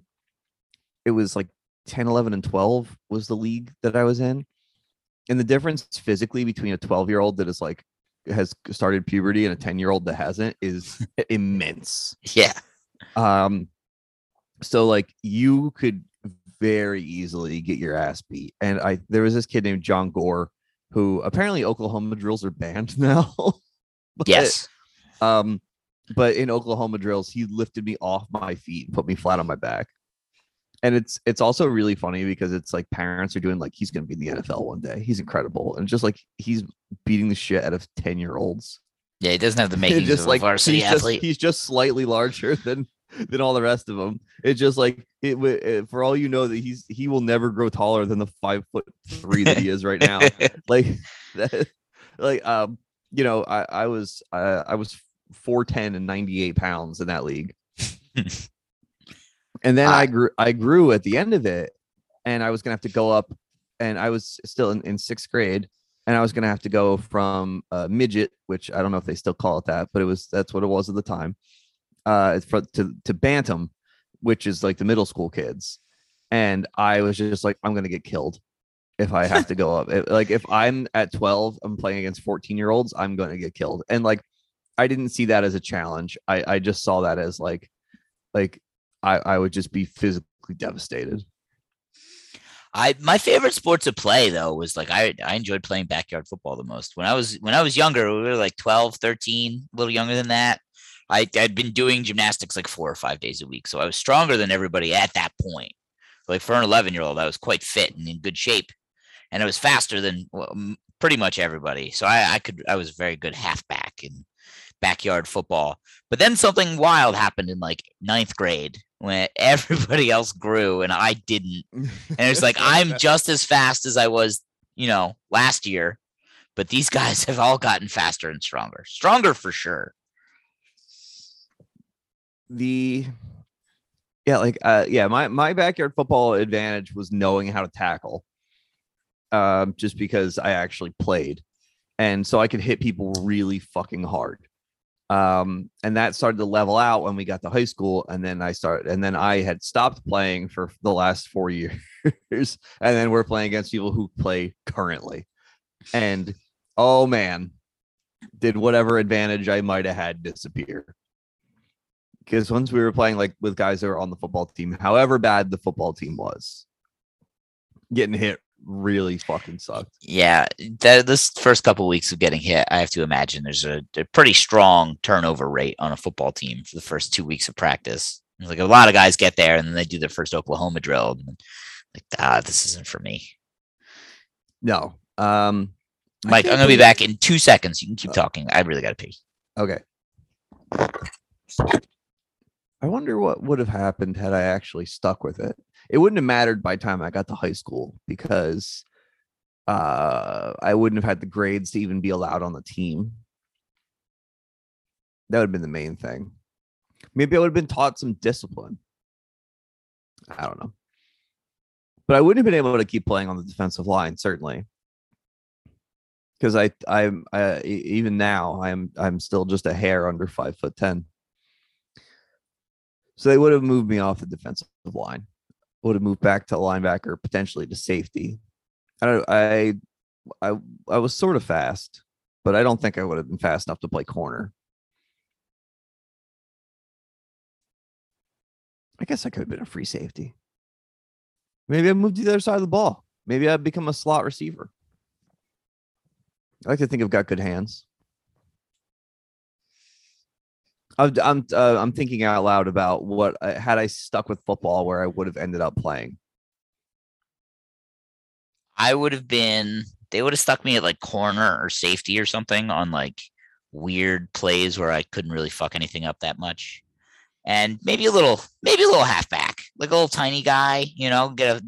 it was like 10, 11, and 12 was the league that I was in. And the difference physically between a 12 year old that is like has started puberty and a 10 year old that hasn't is immense. Yeah. Um, so like you could very easily get your ass beat. And I there was this kid named John Gore who apparently Oklahoma drills are banned now. But, Yes. Um, but in Oklahoma drills, he lifted me off my feet and put me flat on my back. And it's it's also really funny because it's like parents are doing like he's going to be in the NFL one day. He's incredible, and just like he's beating the shit out of ten year olds. Yeah, he doesn't have the makings just of like a varsity he's just, athlete. he's just slightly larger than than all the rest of them. It's just like it, uh, for all you know that he's he will never grow taller than the five foot three that he is right now. like that, like um you know I I was uh, I was four ten and ninety eight pounds in that league. And then I grew I grew at the end of it, and I was gonna have to go up, and I was still in, in sixth grade, and I was gonna have to go from uh, midget, which I don't know if they still call it that, but it was that's what it was at the time, uh, for, to to bantam, which is like the middle school kids, and I was just like I'm gonna get killed if I have to go up. If- like if I'm at 12, I'm playing against 14 year olds, I'm gonna get killed, and like I didn't see that as a challenge. I I just saw that as like like I I would just be physically devastated. I my favorite sport to play though was like I I enjoyed playing backyard football the most. When I was when I was younger, we were like 12, 13, a little younger than that. I I'd been doing gymnastics like 4 or 5 days a week. So I was stronger than everybody at that point. Like for an 11-year-old, I was quite fit and in good shape. And I was faster than pretty much everybody. So I I could I was very good halfback in backyard football. But then something wild happened in like ninth grade when everybody else grew and I didn't. And it's like I'm just as fast as I was, you know, last year, but these guys have all gotten faster and stronger. Stronger for sure. the yeah like uh yeah my my backyard football advantage was knowing how to tackle um just because i actually played and so i could hit people really fucking hard um and that started to level out when we got to high school and then i started and then i had stopped playing for the last four years and then we're playing against people who play currently. And oh man did whatever advantage i might have had disappear. Because once we were playing like with guys that were on the football team, however bad the football team was, getting hit really fucking sucked. Yeah, that, this first couple weeks of getting hit, I have to imagine there's a, a pretty strong turnover rate on a football team for the first two weeks of practice. It's Like a lot of guys get there and then they do their first Oklahoma drill. And like, ah, this isn't for me. No. Um Mike, I'm gonna be back in two seconds. You can keep talking. I really gotta pee. Okay. I wonder what would have happened had I actually stuck with it. It wouldn't have mattered by the time I got to high school because uh I wouldn't have had the grades to even be allowed on the team. That would have been the main thing. Maybe I would have been taught some discipline. I don't know. But I wouldn't have been able to keep playing on the defensive line, certainly. Because I I'm I, even now I'm I'm still just a hair under five foot ten. So they would have moved me off the defensive line. Would have moved back to linebacker, potentially to safety. I don't I I I was sort of fast, but I don't think I would have been fast enough to play corner. I guess I could have been a free safety. Maybe I moved to the other side of the ball. Maybe I'd become a slot receiver. I like to think I've got good hands. I've, I'm uh, I'm thinking out loud about what I, had I stuck with football, where I would have ended up playing. I would have been they would have stuck me at like corner or safety or something on like weird plays where I couldn't really fuck anything up that much. And maybe a little maybe a little halfback, like a little tiny guy, you know, get a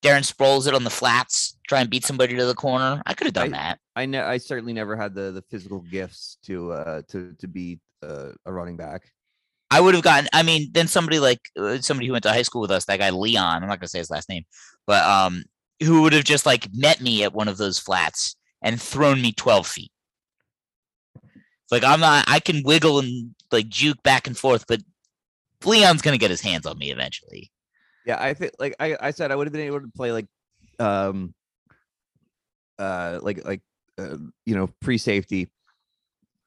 Darren Sproles it on the flats, try and beat somebody to the corner. I could have done that. I ne- I certainly never had the the physical gifts to uh to to be uh, a running back. I would have gotten. I mean, then somebody like uh, somebody who went to high school with us, that guy Leon. I'm not gonna say his last name, but um, who would have just like met me at one of those flats and thrown me 12 feet. Like I'm not. I can wiggle and like juke back and forth, but Leon's gonna get his hands on me eventually. Yeah, I think like I, I said I would have been able to play like um uh like like uh, you know pre safety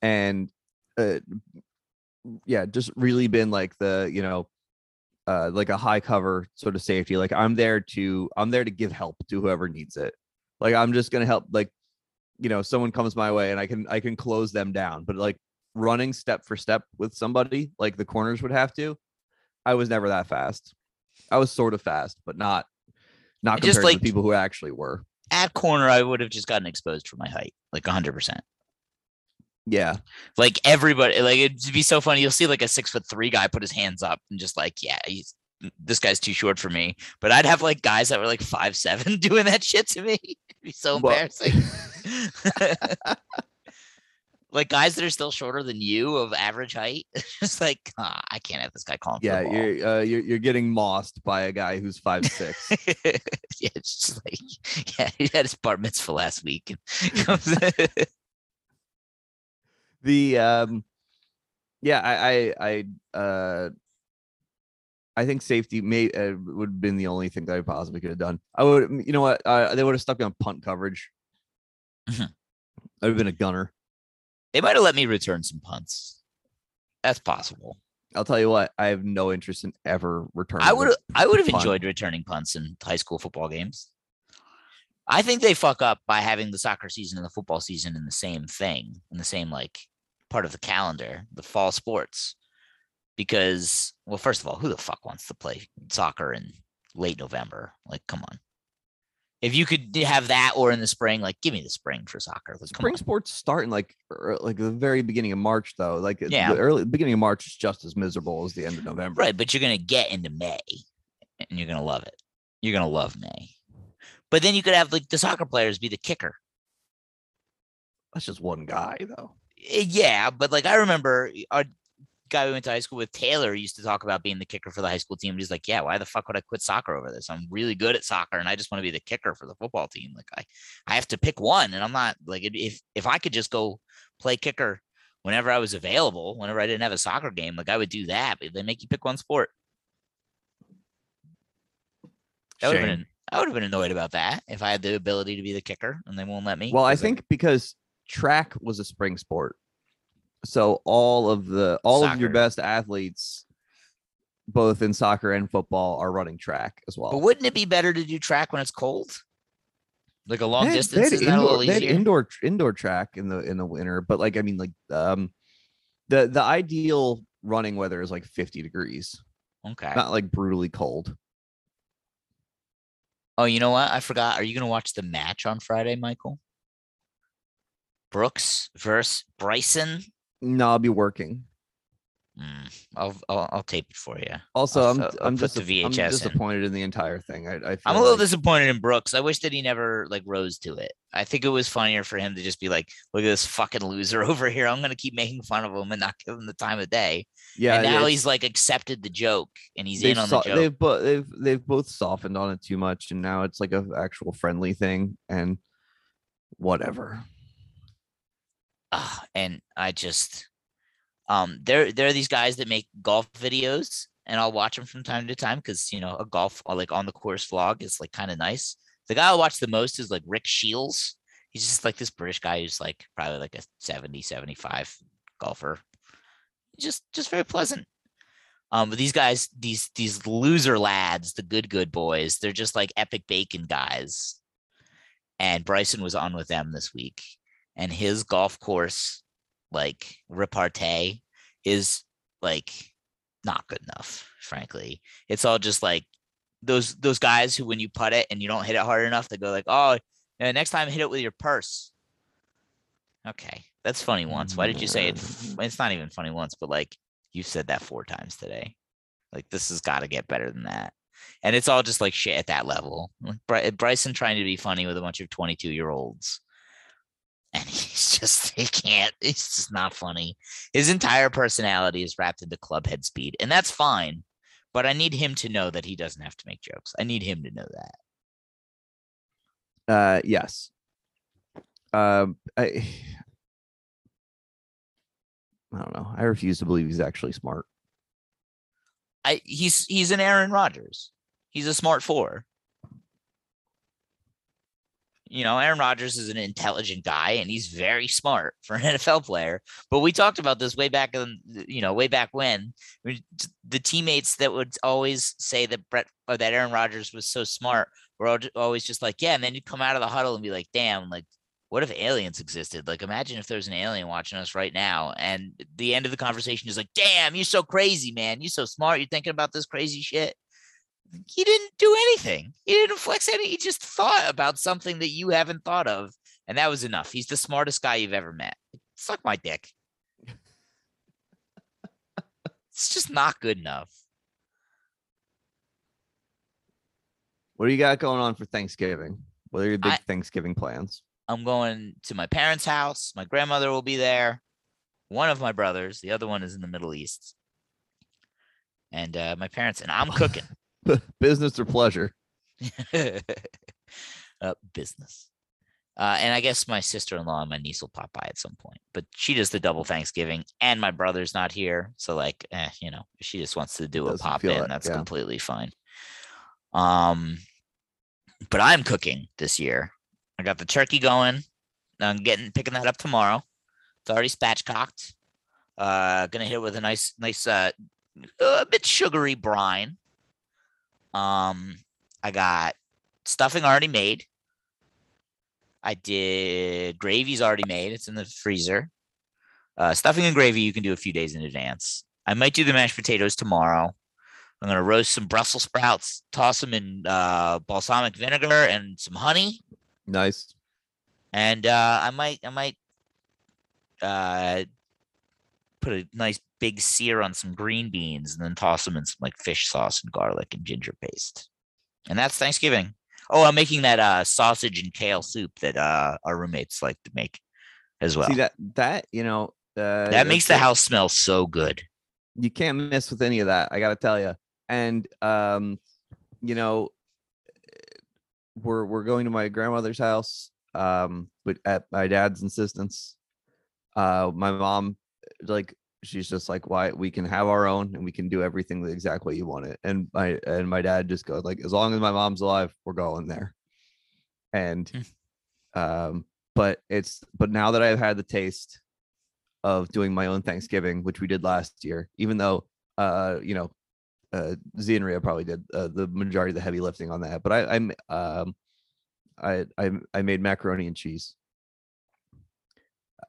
and uh yeah just really been like the you know uh like a high cover sort of safety like I'm there to I'm there to give help to whoever needs it like I'm just gonna help like you know someone comes my way and I can I can close them down but like running step for step with somebody like the corners would have to I was never that fast I was sort of fast, but not not I just, compared to like- people who actually were. At corner, I would have just gotten exposed for my height, like 100%. Yeah. Like everybody, like it'd be so funny. You'll see like a six foot three guy put his hands up and just like, yeah, he's this guy's too short for me. But I'd have like guys that were like five seven doing that shit to me. It'd be so embarrassing. like guys that are still shorter than you of average height. just like, ah, I can't have this guy calling. Yeah, for the ball. you're, uh, you're you're getting mossed by a guy who's five six. yeah, it's just like, yeah, he had his bar mitzvah last week. The um yeah i i i uh i think safety may uh, would have been the only thing that i possibly could have done i would you know what uh, they would have stuck me on punt coverage Mhm. i'd have been a gunner they might have let me return some punts. That's possible. i'll tell you what i have no interest in ever returning I would I would have punt. enjoyed returning punts in high school football games. I think they fuck up by having the soccer season and the football season in the same thing, in the same like part of the calendar, the fall sports. Because, well, first of all, who the fuck wants to play soccer in late November? Like, come on. If you could have that or in the spring, like, give me the spring for soccer. Like, spring on. sports start in like er, like the very beginning of march though like Yeah. the early beginning of march is just as miserable as the end of november Right, but you're gonna get into May and you're gonna love it. You're gonna love May. But then you could have like the soccer players be the kicker. that's just one guy though Eh, yeah, but like I remember eh, our guy we went to high school with, Taylor, used to talk about being the kicker for the high school team. He's like, Yeah, why the fuck would I quit soccer over this? I'm really good at soccer and I just want to be the kicker for the football team. Like I I have to pick one and I'm not like if- if I could just go play kicker whenever I was available, whenever I didn't have a soccer game, like I would do that. But they make you pick one sport. That would have been I would have been annoyed about that if I had the ability to be the kicker and they won't let me. Well, I like, think because track was a spring sport, so all of the all of your best athletes, both in soccer and football, are running track as well. But wouldn't it be better to do track when it's cold? Like a long They distance they is that a little easier? indoor indoor track in the in the winter, but like I mean, like um, the the ideal running weather is like fifty degrees, Okay. not like brutally cold. Oh, you know what? I forgot. Are you gonna watch the match on Friday, Michael? Brooks versus Bryson. No, I'll be working. Mm, I'll, I'll I'll tape it for you. Also, I'll I'm I'll I'm just the I'm VHS in. disappointed in the entire thing. I, I I'm a little like- disappointed in Brooks. I wish that he never like rose to it. I think it was funnier for him to just be like, "Look at this fucking loser over here. I'm gonna keep making fun of him and not give him the time of day." Yeah, and now he's like accepted the joke and he's in on so- the joke. They've both they've they've both softened on it too much, and now it's like a actual friendly thing, and whatever. Ah, and I just um there there are these guys that make golf videos and I'll watch them from time to time because you know a golf like on the course vlog is like kind of nice. The guy I watch the most is like Rick Shields. He's just like this British guy who's like probably like a 70, 75 golfer. Just just very pleasant. Um, but these guys, these these loser lads, the good good boys, they're just like epic bacon guys. And Bryson was on with them this week, and his golf course, like repartee, is like not good enough. Frankly, it's all just like those those guys who, when you putt it and you don't hit it hard enough, they go like, "Oh, next time hit it with your purse." Okay, that's funny once. Why did you say it? Mm. It's not even funny once, but like you said that four times today. Like this has got to get better than that. And it's all just like shit at that level. Like Bry- Bryson trying to be funny with a bunch of 22 year olds. And he's just, he can't, it's just not funny. His entire personality is wrapped into clubhead speed. And that's fine. But I need him to know that he doesn't have to make jokes. I need him to know that. Uh, yes. Um, I I don't know. I refuse to believe he's actually smart. I he's he's an Aaron Rodgers. He's a smart four. You know, Aaron Rodgers is an intelligent guy and he's very smart for an NFL player. But we talked about this way back in, you know, way back when the teammates that would always say that Brett or that Aaron Rodgers was so smart were al- always just like, yeah. And then you'd come out of the huddle and be like, damn, like, what if aliens existed? Like, imagine if there's an alien watching us right now. And the end of the conversation is like, damn, you're so crazy, man. You're so smart. You're thinking about this crazy shit. He didn't do anything. He didn't flex any. He just thought about something that you haven't thought of, and that was enough. He's the smartest guy you've ever met. Suck my dick. it's just not good enough. What do you got going on for Thanksgiving? What are your big I- Thanksgiving plans? I'm going to my parents' house. My grandmother will be there. One of my brothers, the other one is in the Middle East. And uh, my parents and I'm cooking. Business or pleasure? uh, business. Uh, and I guess my sister-in-law and my niece will pop by at some point. But she does the double Thanksgiving, and my brother's not here, so like, eh, you know, she just wants to do a Doesn't pop in. That's yeah. completely fine. Um, but I'm cooking this year. I got the turkey going. I'm getting picking that up tomorrow. It's already spatchcocked. Uh, gonna hit it with a nice, nice, uh, a bit sugary brine. Um, I got stuffing already made. I did gravy's already made. It's in the freezer. Uh, stuffing and gravy you can do a few days in advance. I might do the mashed potatoes tomorrow. I'm gonna roast some Brussels sprouts, toss them in uh, balsamic vinegar and some honey, Nice. and uh, I might I might uh, put a nice big sear on some green beans and then toss them in some like fish sauce and garlic and ginger paste. And that's Thanksgiving. Oh, I'm making that uh, sausage and kale soup that uh, our roommates like to make as well. See that that you know uh, that makes the house smell so good. you can't mess with any of that. I gotta tell you. And um, you know, we're we're going to my grandmother's house. Um, but at my dad's insistence, uh, my mom, like, she's just like, "Why we can have our own and we can do everything the exact way you want it." And my and my dad just goes like, "As long as my mom's alive, we're going there." And um, but it's but now that I've had the taste of doing my own Thanksgiving, which we did last year, even though uh, you know, uh Z and Rhea probably did uh, the majority of the heavy lifting on that. But I I'm um I I I made macaroni and cheese.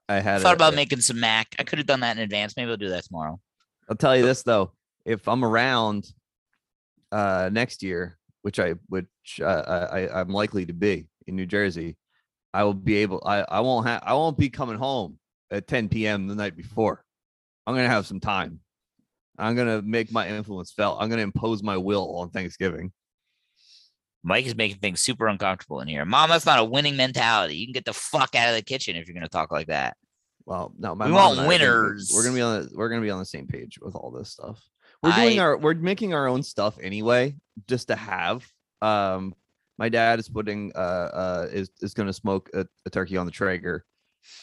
I I had thought a- about a- making some mac. I could have done that in advance. Maybe I'll do that tomorrow. I'll tell you this though, if I'm around uh next year, which I which uh, I I- I'm likely to be in New Jersey, I will be able I I won't have I won't be coming home at 10 p.m. the night before. I'm gonna have some time. I'm gonna make my influence felt. I'm gonna impose my will on Thanksgiving. Mike is making things super uncomfortable in here. Mom, that's not a winning mentality. You can get the fuck out of the kitchen if you're going to talk like that. Well, no, my we mom want I winners. We're gonna be on the we're gonna be on the same page with all this stuff. We're doing I- our we're making our own stuff anyway, just to have. Um, my dad is putting uh uh is is gonna smoke a, a turkey on the Traeger.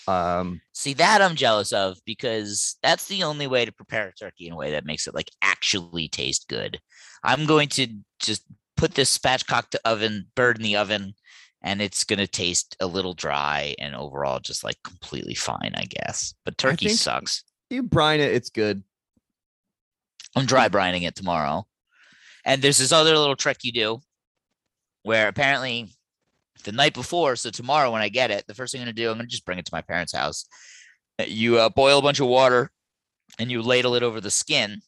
Um, See that I'm jealous of because that's the only way to prepare a turkey in a way that makes it like actually taste good. I'm going to just put this spatchcocked oven bird in the oven and it's going to taste a little dry and overall just like completely fine, I guess. But turkey sucks. you brine it, it's good. I'm dry brining it tomorrow. And there's this other little trick you do where apparently the night before, so tomorrow when I get it, the first thing I'm gonna do, I'm gonna just bring it to my parents' house. You uh, boil a bunch of water and you ladle it over the skin.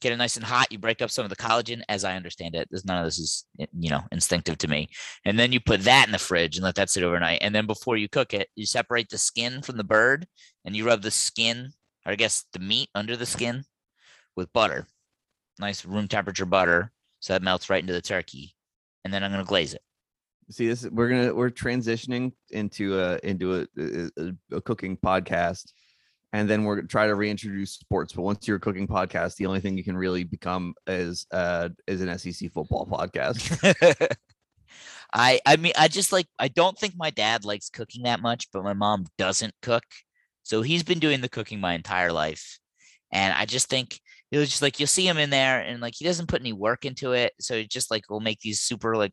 Get it nice and hot. You break up some of the collagen, as I understand it. There's none of this is you know instinctive to me. And then you put that in the fridge and let that sit overnight. And then before you cook it, you separate the skin from the bird and you rub the skin, or I guess the meat under the skin with butter, nice room temperature butter, so that melts right into the turkey. And then I'm gonna glaze it. See, this we're gonna we're transitioning into a into a, a- a cooking podcast, and then we're try to reintroduce sports. But once you're a cooking podcast, the only thing you can really become is uh is an SEC football podcast. I I mean I just like I don't think my dad likes cooking that much, but my mom doesn't cook. So he's been doing the cooking my entire life. And I just think it was just like you'll see him in there and like he doesn't put any work into it. So it just like will make these super like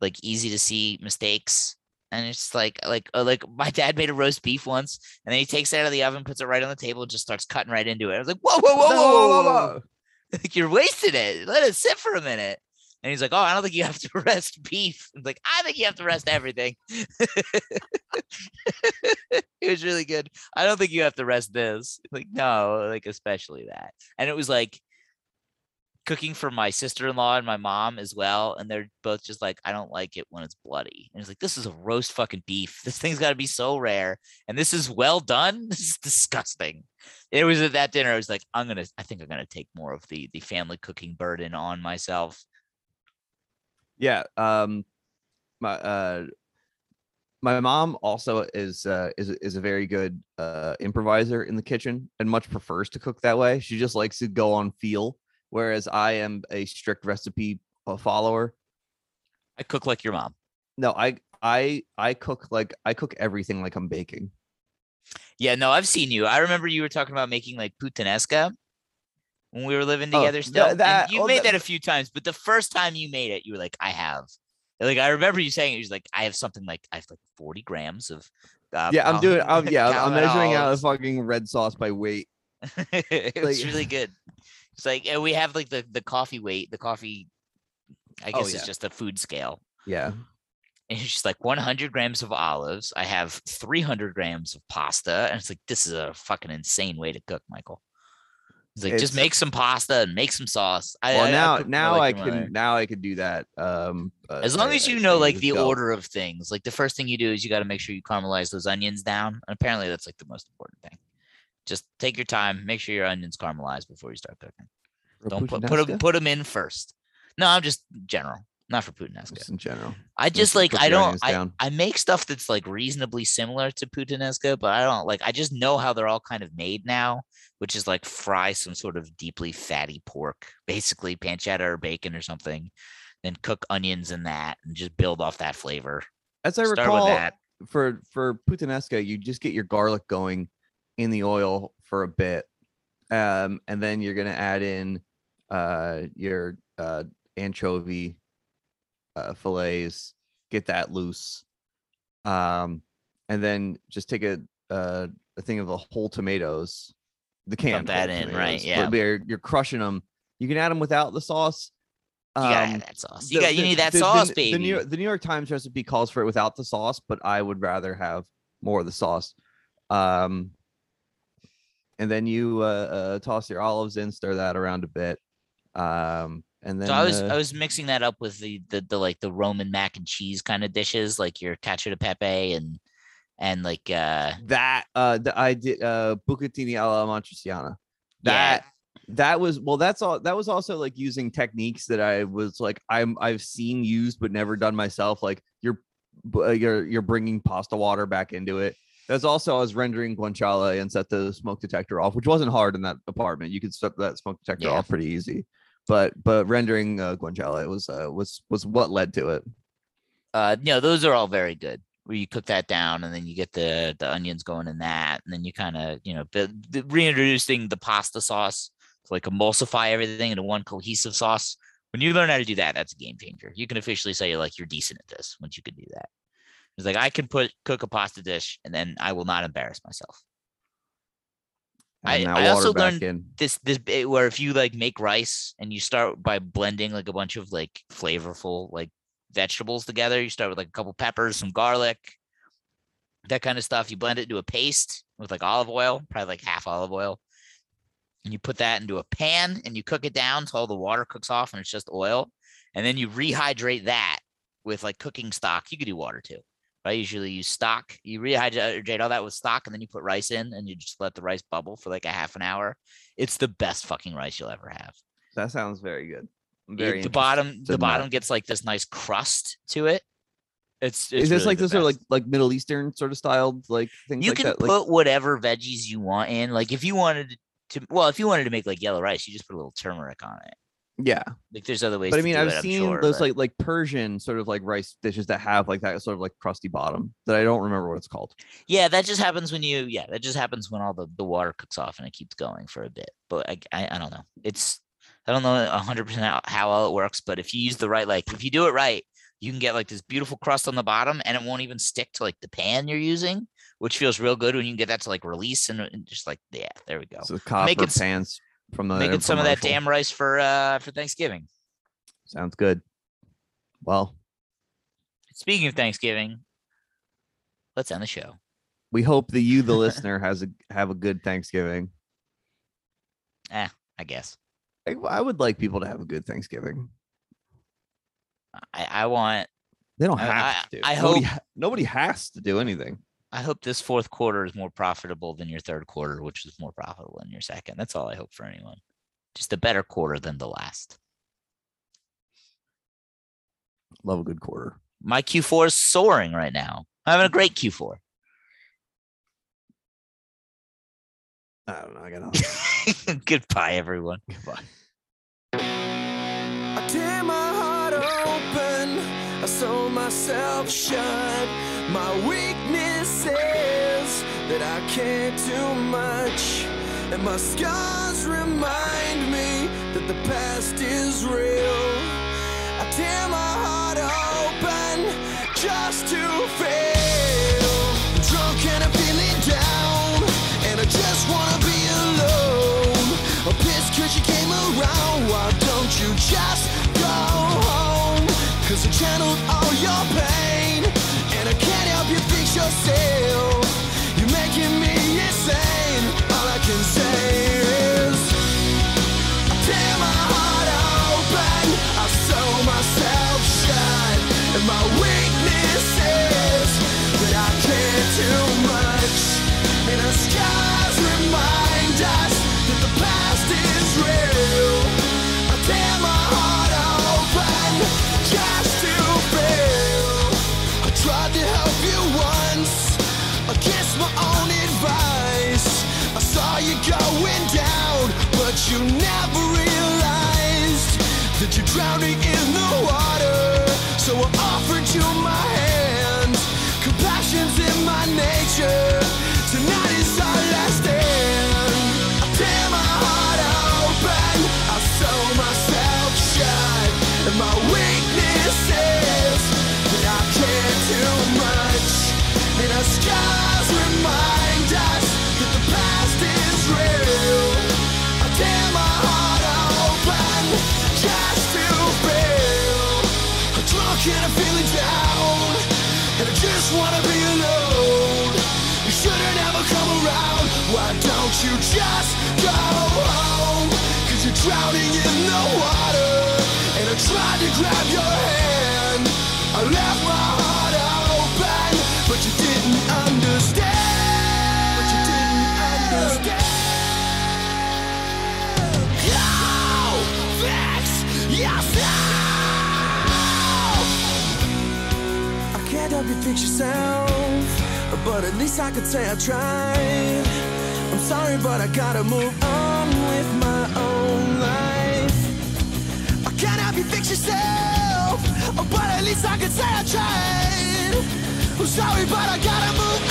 like easy to see mistakes. And it's like like uh, like my dad made a roast beef once and then he takes it out of the oven, puts it right on the table, and just starts cutting right into it. I was like, whoa, whoa, whoa, whoa, whoa, whoa, whoa. like you're wasting it. Let it sit for a minute. And he's like, "Oh, I don't think you have to rest beef." I'm like, "I think you have to rest everything." it was really good. I don't think you have to rest this. Like, no, like especially that. And it was like, cooking for my sister-in-law and my mom as well, and they're both just like, I don't like it when it's bloody. And it's like, this is a roast fucking beef. This thing's got to be so rare, and this is well done. This is disgusting. It was at that dinner. I was like, I'm gonna. I think I'm gonna take more of the the family cooking burden on myself. Yeah. Um, my uh, my mom also is uh is is a very good uh improviser in the kitchen and much prefers to cook that way. She just likes to go on feel, whereas I am a strict recipe uh, follower. I cook like your mom. No, I I I cook like I cook everything like I'm baking. Yeah, no, I've seen you. I remember you were talking about making like puttanesca when we were living Oh, together tha- still. and that- you oh, made that- that a few times, but the first time you made it, you were like, I have. Like I remember you saying it, was like, I have something like I have like 40 grams of uh, yeah, I'm doing. I'm, yeah, I'm- measuring out a fucking red sauce by weight. it was Like- really good. It's like and we have like the the coffee weight, the coffee I Oh, guess yeah. it's just a food scale. Yeah. And it's just like 100 grams of olives. I have 300 grams of pasta. And it's like, this is a fucking insane way to cook, Michael. He's like, just make some pasta and make some sauce. I, well, I- I now more now I like your mother. can now I can do that. Um, uh, As long I- as you I know like the go. order of things, like the first thing you do is you got to make sure you caramelize those onions down. And apparently that's like the most important thing. Just take your time, make sure your onions caramelize before you start cooking. For Don't put put them, put them in first. No, I'm just general, not for puttanesca. Just in general. I just like I don't I. I make stuff that's like reasonably similar to puttanesca, but I don't like I just know how they're all kind of made now, which is like fry some sort of deeply fatty pork, basically pancetta or bacon or something, then cook onions in that and just build off that flavor. As I Start with recall, that. for for puttanesca, you just get your garlic going in the oil for a bit, um, and then you're gonna add in uh your uh anchovy uh, fillets, get that loose, um, and then just take a uh, a thing of the whole tomatoes, the canned that whole in, right, yeah. You're, you're crushing them. You can add them without the sauce. You gotta Um, have that sauce. You got you need that the- sauce, the, baby. The New, York, the New York Times recipe calls for it without the sauce, but I would rather have more of the sauce. Um, and then you uh, uh, toss your olives in, stir that around a bit. Um, and then so I was uh, I was mixing that up with the, the the like the Roman mac and cheese kind of dishes, like your cacio de pepe and and like uh that uh the, I did uh bucatini alla. Yeah. That that was well that's all that was also like using techniques that I was like I'm I've seen used but never done myself like you're uh, you're you're bringing pasta water back into it. That's also I was rendering guanciale and set the smoke detector off, which wasn't hard in that apartment. You could set that smoke detector Yeah. off pretty easy. But but rendering uh, guanciale was uh, was was what led to it. uh no those are all very good where you cook that down and then you get the the onions going in that and then you kind of you know bu- the, reintroducing the pasta sauce to like emulsify everything into one cohesive sauce when you learn how to do that that's a game changer you can officially say like you're decent at this once you can do that it's like i can put cook a pasta dish and then i will not embarrass myself I, I also learned in. this this bit where if you like make rice and you start by blending like a bunch of like flavorful like vegetables together, you start with like a couple peppers, some garlic, that kind of stuff. You blend it into a paste with like olive oil, probably like half olive oil, and you put that into a pan and you cook it down until all the water cooks off and it's just oil, and then you rehydrate that with like cooking stock. You could do water too. I usually use stock. You rehydrate all that with stock, and then you put rice in, and you just let the rice bubble for like a half an hour. It's the best fucking rice you'll ever have. That sounds very good. I'm It- very the bottom, the bottom gets like this nice crust to it. It's, it's is this really like this sort of like like Middle Eastern sort of styled like things you like can that? Like, put whatever veggies you want in. Like if you wanted to, well, if you wanted to make like yellow rice, you just put a little turmeric on it. Yeah, Like there's other ways. but I mean, I've it, seen sure, those but- like like Persian sort of like rice dishes that have like that sort of like crusty bottom that I don't remember what it's called. Yeah, that just happens when you yeah, that just happens when all the, the water cooks off and it keeps going for a bit. But I I, I don't know. It's I don't know hundred percent how, how all it works, but if you use the right like if you do it right, you can get like this beautiful crust on the bottom and it won't even stick to like the pan you're using, which feels real good when you can get that to like release and, and just like yeah, there we go. So copper Making pans from the Making some of that damn rice for uh for Thanksgiving. Sounds good. Well, Speaking of Thanksgiving, let's end the show. we hope that you, the listener, has a have a good Thanksgiving. Eh, I guess. I, I would like people to have a good Thanksgiving. I, I want. They don't have I- to. I nobody, hope- nobody has to do anything. I hope this fourth quarter is more profitable than your third quarter, which is more profitable than your second. That's all I hope for anyone. Just a better quarter than the last. Love a good quarter. My Q4 is soaring right now. I'm having a great Q4. I don't know. I got Goodbye, everyone. Goodbye. I sew myself shut. My weakness is that I can't do much. And my scars remind me that the past is real. I tear my heart open just to fail. I'm drunk and I'm feeling down. And I just wanna be alone. I'm pissed cause you came around. Why don't you just channeled all your pain. And I can't help you fix yourself. You're making me insane. All I can say is I tear my heart open. I sew myself shut. And my weakness is you never realized that you're drowning in the water. So I offered you my hand. Compassion's in my nature. Drowning in the water. And I tried to grab your hand. I left my heart open. But you didn't understand. But you didn't understand. Go fix yourself. I can't help you fix yourself, but at least I could say I tried. I'm sorry, but I gotta move on help yourself, but at least I could say I tried. I'm sorry, but I gotta move